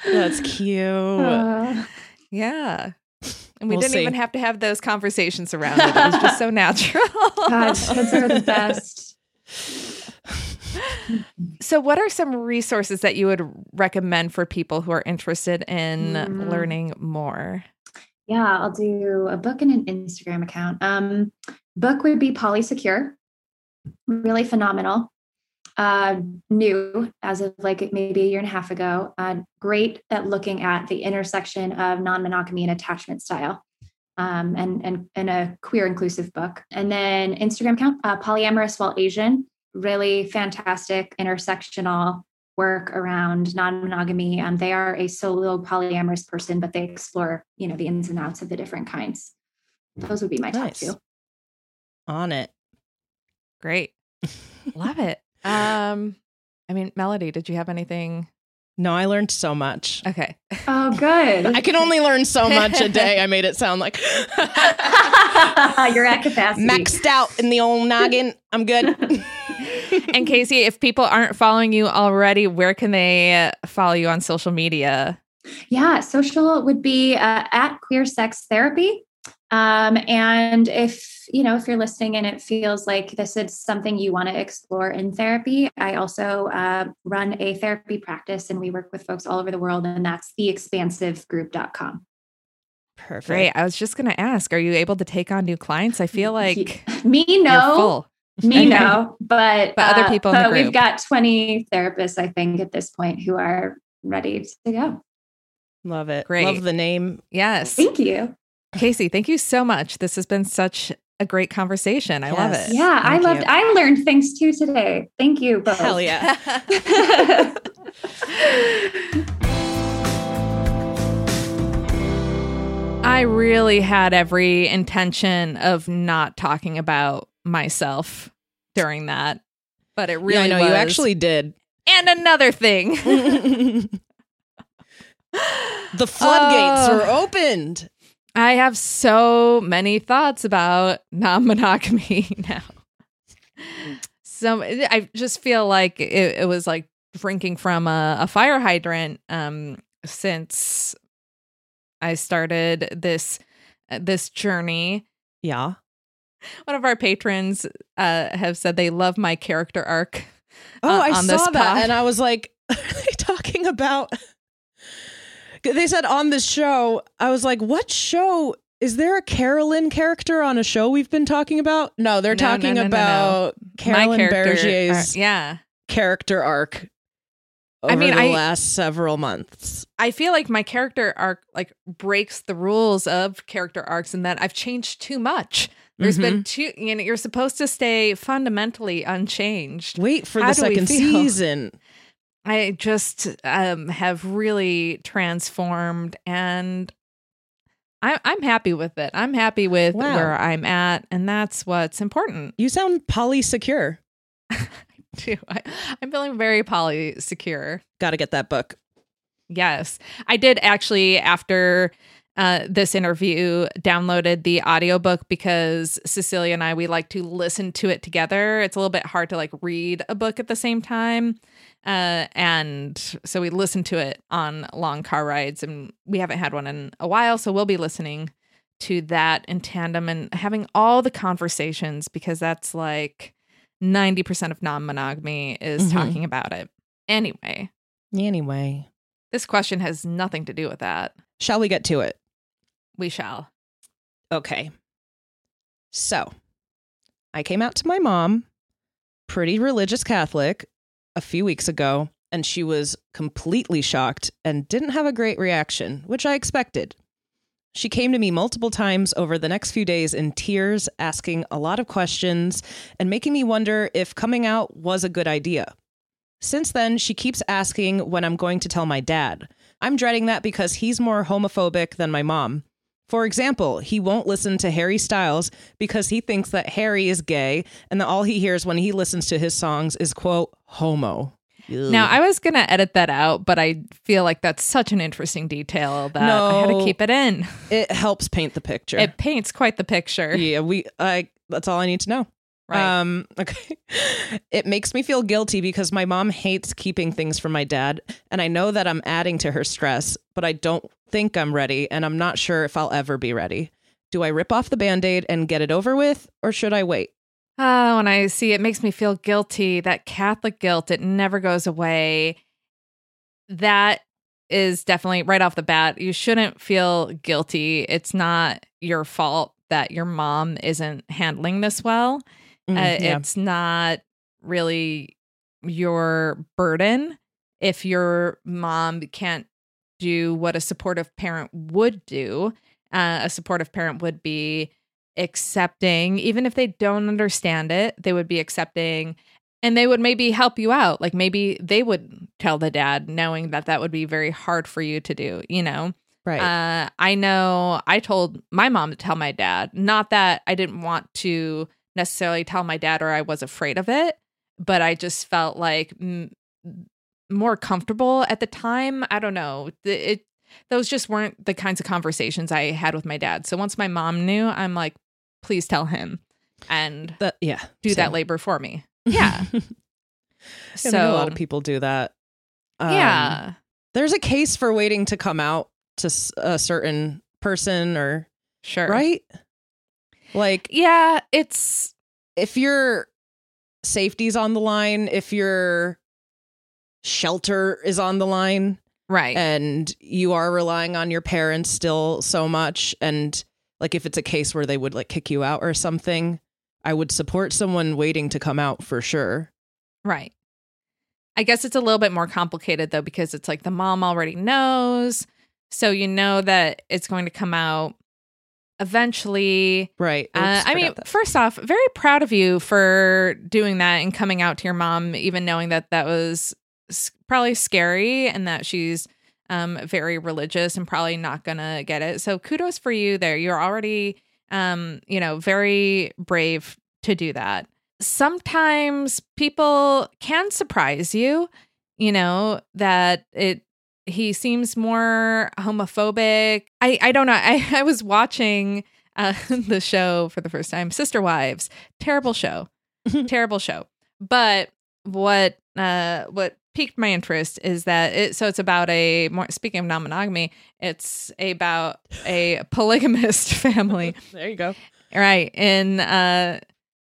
That's cute.
Uh,
Yeah. And we
We'll
didn't
see.
even have to have those conversations around it. It was just so <laughs> natural.
gosh, kids are the best.
so, what are some resources that you would recommend for people who are interested in
Mm.
learning more?
Yeah, I'll do a book and an Instagram account. Um, book would be Polysecure, really phenomenal. Uh, new as of like maybe a year and a half ago. Uh, great at looking at the intersection of non-monogamy and attachment style. Um, and and and a queer inclusive book. And then Instagram account, uh, polyamorous while Asian, really fantastic intersectional work around non-monogamy. Um, they are a solo polyamorous person, but they explore, you know, the ins and outs of the different kinds. Those would be my top two.
On it.
Great. <laughs> Love it. Um, I mean, Melody, did you have anything?
No, I learned so much.
Okay.
Oh, good.
I can only learn so much a day. I made it sound like <laughs>
You're at capacity.
maxed out in the old noggin. I'm good. <laughs>
and Casey, if people aren't following you already, where can they uh, follow you on social media?
Yeah, social would be uh, at Queer Sex Therapy. Um, and if you know if you're listening and it feels like this is something you want to explore in therapy, I also uh, run a therapy practice, and we work with folks all over the world, and that's theexpansivegroup.com.
Perfect.
Great. I was just going to ask, are you able to take on new clients? I feel like
Me no,
full.
me <laughs>
Okay.
no, but
But other
uh,
people in
but we've got 20 therapists, I think, at this point who are ready to go.
Love it.
Great.
Love the name.
Yes.
Thank you.
Casey, thank you so much. This has been such a great conversation. I love it.
Yeah, I
Thank
loved
you.
I learned things too today. Thank you both.
Hell yeah. <laughs>
I really had every intention of not talking about myself during that, but it really
yeah, I know
was.
you actually did.
And another thing. <laughs>
The floodgates
Oh.
are opened.
I have so many thoughts about non monogamy <laughs> now. So I just feel like it, it was like drinking from a, a fire hydrant um, since I started this uh, this journey.
Yeah.
One of our patrons uh, have said they love my character arc.
Oh,
uh,
I
on
saw
this
that,
pod.
and I was like, <laughs> "Are they talking about?" They said on this show. I was like, "What show? Is there a Carolyn character on a show we've been talking about?" No, they're
No,
talking
no, no,
about Carolyn Bergier's
arc- yeah.
character arc. Over
I mean,
the
I-
last several months.
I feel like my character arc like breaks the rules of character arcs in that I've changed too much. There's
Mm-hmm.
been too you know you're supposed to stay fundamentally unchanged.
Wait for
How
the second season.
I just um have really transformed and I I'm happy with it. I'm happy with
Wow.
where I'm at and that's what's important
You sound polysecure.
too. <laughs> I, do. I'm feeling very poly secure.
Got to get that book.
Yes. I did actually after uh, this interview downloaded the audiobook because Cecilia and I we like to listen to it together. It's a little bit hard to like read a book at the same time. Uh, and so we listen to it on long car rides and we haven't had one in a while so we'll be listening to that in tandem and having all the conversations because that's like 90% of non-monogamy is
Mhm.
talking about it. Anyway,
Anyway,
this question has nothing to do with that.
shall we get to it?
We shall.
Okay. So, I came out to my mom, pretty religious Catholic, a few weeks ago, and she was completely shocked and didn't have a great reaction, which I expected. She came to me multiple times over the next few days in tears, asking a lot of questions and making me wonder if coming out was a good idea. Since then, she keeps asking when I'm going to tell my dad. I'm dreading that because he's more homophobic than my mom. For example, he won't listen to Harry Styles because he thinks that Harry is gay and that all he hears when he listens to his songs is, quote, homo.
Now, I was going to edit that out, but I feel like that's such an interesting detail that I had to keep it in.
It helps paint the picture.
It paints quite the picture.
yeah, we I that's all I need to know.
Right.
Um <laughs> okay. It makes me feel guilty because my mom hates keeping things from my dad and I know that I'm adding to her stress, but I don't think I'm ready and I'm not sure if I'll ever be ready. Do I rip off the band-aid and get it over with or should I wait?
Oh, when I see it makes me feel guilty. That Catholic guilt, it never goes away. That is definitely right off the bat. You shouldn't feel guilty. It's not your fault that your mom isn't handling this well.
Mm,
uh,
yeah.
It's not really your burden if your mom can't do what a supportive parent would do. Uh, a supportive parent would be accepting, even if they don't understand it, they would be accepting and they would maybe help you out. Like maybe they would tell the dad, knowing that that would be very hard for you to do, you know?
Right.
Uh, I know I told my mom to tell my dad, not that I didn't want to necessarily tell my dad or I was afraid of it, but I just felt like m- more comfortable at the time. I don't know. It those just weren't the kinds of conversations I had with my dad. So once my mom knew, I'm like, please tell him and
that yeah.
do that labor for me. <laughs> Yeah.
Yeah,
so
I think a lot of people do that. Um,
yeah.
There's a case for waiting to come out to a certain person or
Sure.
right? Like
Yeah, it's
if your safety's on the line, if your shelter is on the line,
right.
and you are relying on your parents still so much and like if it's a case where they would like kick you out or something, I would support someone waiting to come out for sure.
Right. I guess it's a little bit more complicated though because it's like the mom already knows. So you know that it's going to come out eventually.
Right.
Uh, I mean,
that.
first off, very proud of you for doing that and coming out to your mom, even knowing that that was s- probably scary and that she's um, very religious and probably not gonna get it. So kudos for you there. You're already, um, you know, very brave to do that. Sometimes people can surprise you. You know that it he seems more homophobic. I I don't know. I <laughs> I was watching uh, <laughs> the show for the first time, Sister Wives. Terrible show, <laughs> terrible show. But what uh what piqued my interest is that it so it's about a more speaking of non-monogamy, it's about a polygamist family.
there you go.
Right. In uh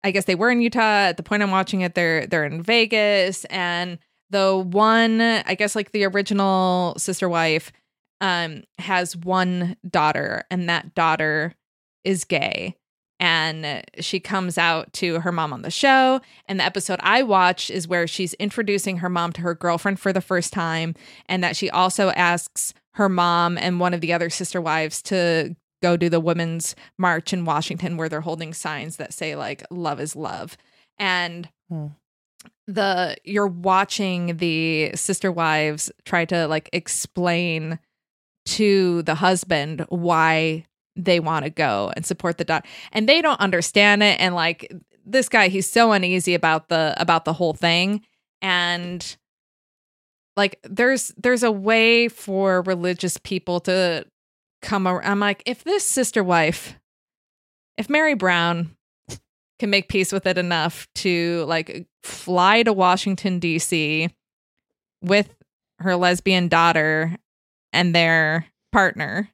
I guess they were in Utah. At the point I'm watching it, they're they're in Vegas. And the one, I guess like the original sister wife, um, has one daughter, and that daughter is gay. And she comes out to her mom on the show. And the episode I watched is where she's introducing her mom to her girlfriend for the first time, and that she also asks her mom and one of the other sister wives to go do the women's march in Washington where they're holding signs that say like love is love. And
Hmm.
The you're watching the sister wives try to like explain to the husband why they want to go and support the daughter and they don't understand it and like this guy he's so uneasy about the about the whole thing and like there's there's a way for religious people to come around. I'm like, if this sister wife, if Meri Brown can make peace with it enough to like fly to Washington, D.C. with her lesbian daughter and their partner,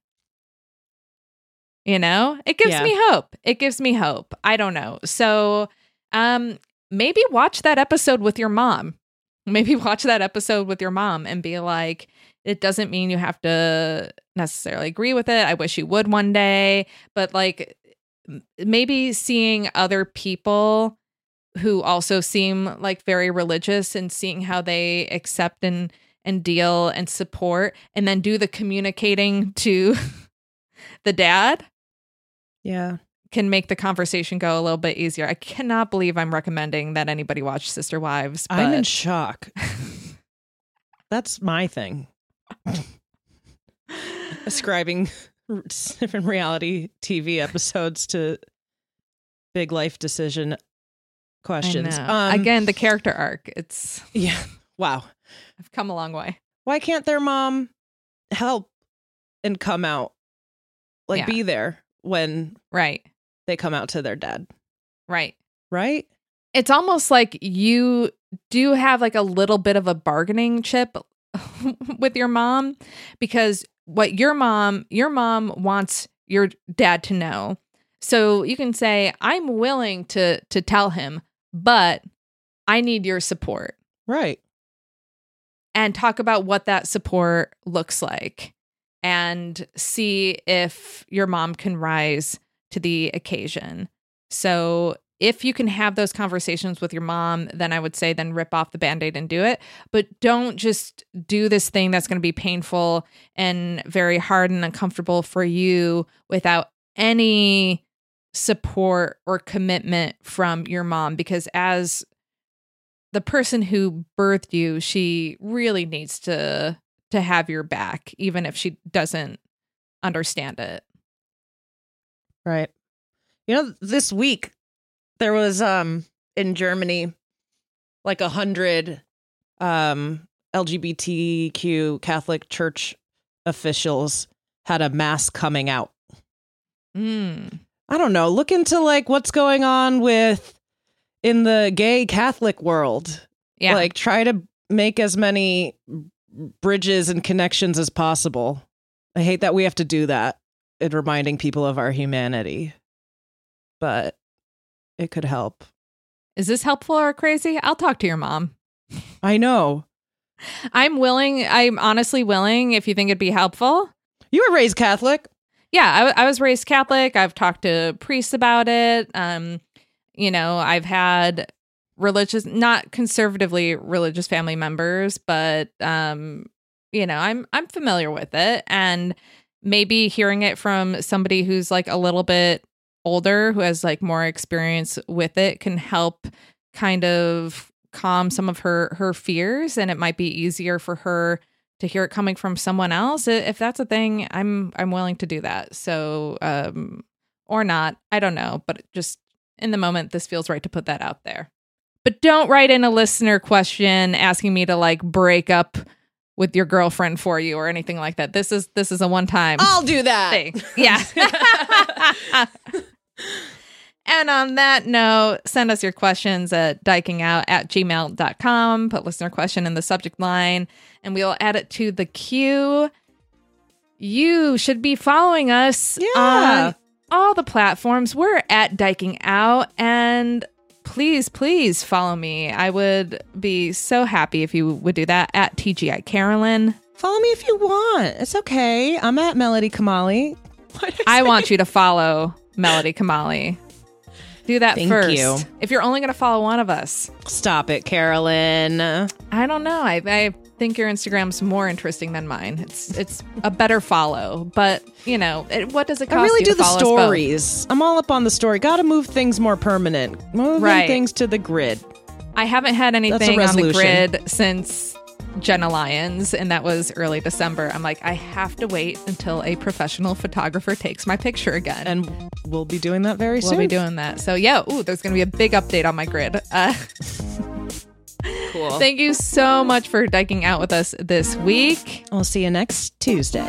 you know, it gives
Yeah.
me hope. It gives me hope. I don't know. So, um, maybe watch that episode with your mom. <laughs> Maybe watch that episode with your mom and be like, it doesn't mean you have to necessarily agree with it. I wish you would one day, but like maybe seeing other people who also seem like very religious and seeing how they accept and and deal and support and then do the communicating to <laughs> the dad
Yeah.
can make the conversation go a little bit easier. I cannot believe I'm recommending that anybody watch Sister Wives. But
I'm in shock. <laughs> That's my thing. <laughs> Ascribing <laughs> different reality TV episodes to big life decision questions. Um,
Again, the character arc. It's <laughs>
yeah. Wow.
I've come a long way.
Why can't their mom help and come out? Like
Yeah.
be there when
Right.
they come out to their dad.
Right.
Right?
It's almost like you do have like a little bit of a bargaining chip <laughs> with your mom because what your mom your mom wants your dad to know. So you can say I'm willing to to tell him, but I need your support.
Right.
and talk about what that support looks like and see if your mom can rise to the occasion. So, if you can have those conversations with your mom, then I would say then rip off the band aid and do it. But don't just do this thing that's going to be painful and very hard and uncomfortable for you without any support or commitment from your mom. Because as the person who birthed you, she really needs to to have your back, even if she doesn't understand it.
Right. You know, this week there was um in Germany like a hundred um LGBTQ Catholic Church officials had a mass coming out.
Mm.
I don't know. Look into like what's going on with in the gay Catholic world.
Yeah.
Like try to make as many bridges and connections as possible. I hate that we have to do that in reminding people of our humanity. But it could help.
Is this helpful or crazy? I'll talk to your mom. <laughs>
I know.
I'm willing. I'm honestly willing if you think it'd be helpful.
You were raised Catholic.
Yeah, I, I was raised Catholic. I've talked to priests about it. Um, you know, I've had religious, not conservatively religious family members, but um, you know, I'm I'm familiar with it and maybe hearing it from somebody who's like a little bit older who has like more experience with it can help kind of calm some of her her fears and it might be easier for her to hear it coming from someone else. If that's a thing i'm i'm willing to do that. So um or not i don't know but just in the moment this feels right to put that out there. But don't write in a listener question asking me to like break up with your girlfriend for you or anything like that this is this is a one time
I'll do that.
thing yeah <laughs> And on that note, send us your questions at dykingout at gmail.com. Put listener question in the subject line, and we'll add it to the queue. You should be following us
Yeah.
on all the platforms. We're at Dyking Out, and please, please follow me. I would be so happy if you would do that at TGI Carolyn.
Follow me if you want. It's okay. I'm at Melody Kamali. <laughs>
I want you to follow Melody Kamali. Do that
Thank
first.
you.
If you're only going to follow one of us,
Stop it, Carolyn.
I don't know. I, I think your Instagram's more interesting than mine. It's it's a better follow, but you know, it, what does it cost?
I really do
to
the
follow us both?
stories. I'm all up on the story. Got to move things more permanent. Moving
Right.
things to the grid.
I haven't had anything on the grid since Jenna Lyons, and that was early December. I'm like, I have to wait until a professional photographer takes my picture again.
And we'll be doing that very soon.
we'll be doing that. So yeah, ooh, there's gonna be a big update on my grid. Uh, <laughs>
cool.
thank you so much for dyking out with us this week.
I'll see you next Tuesday.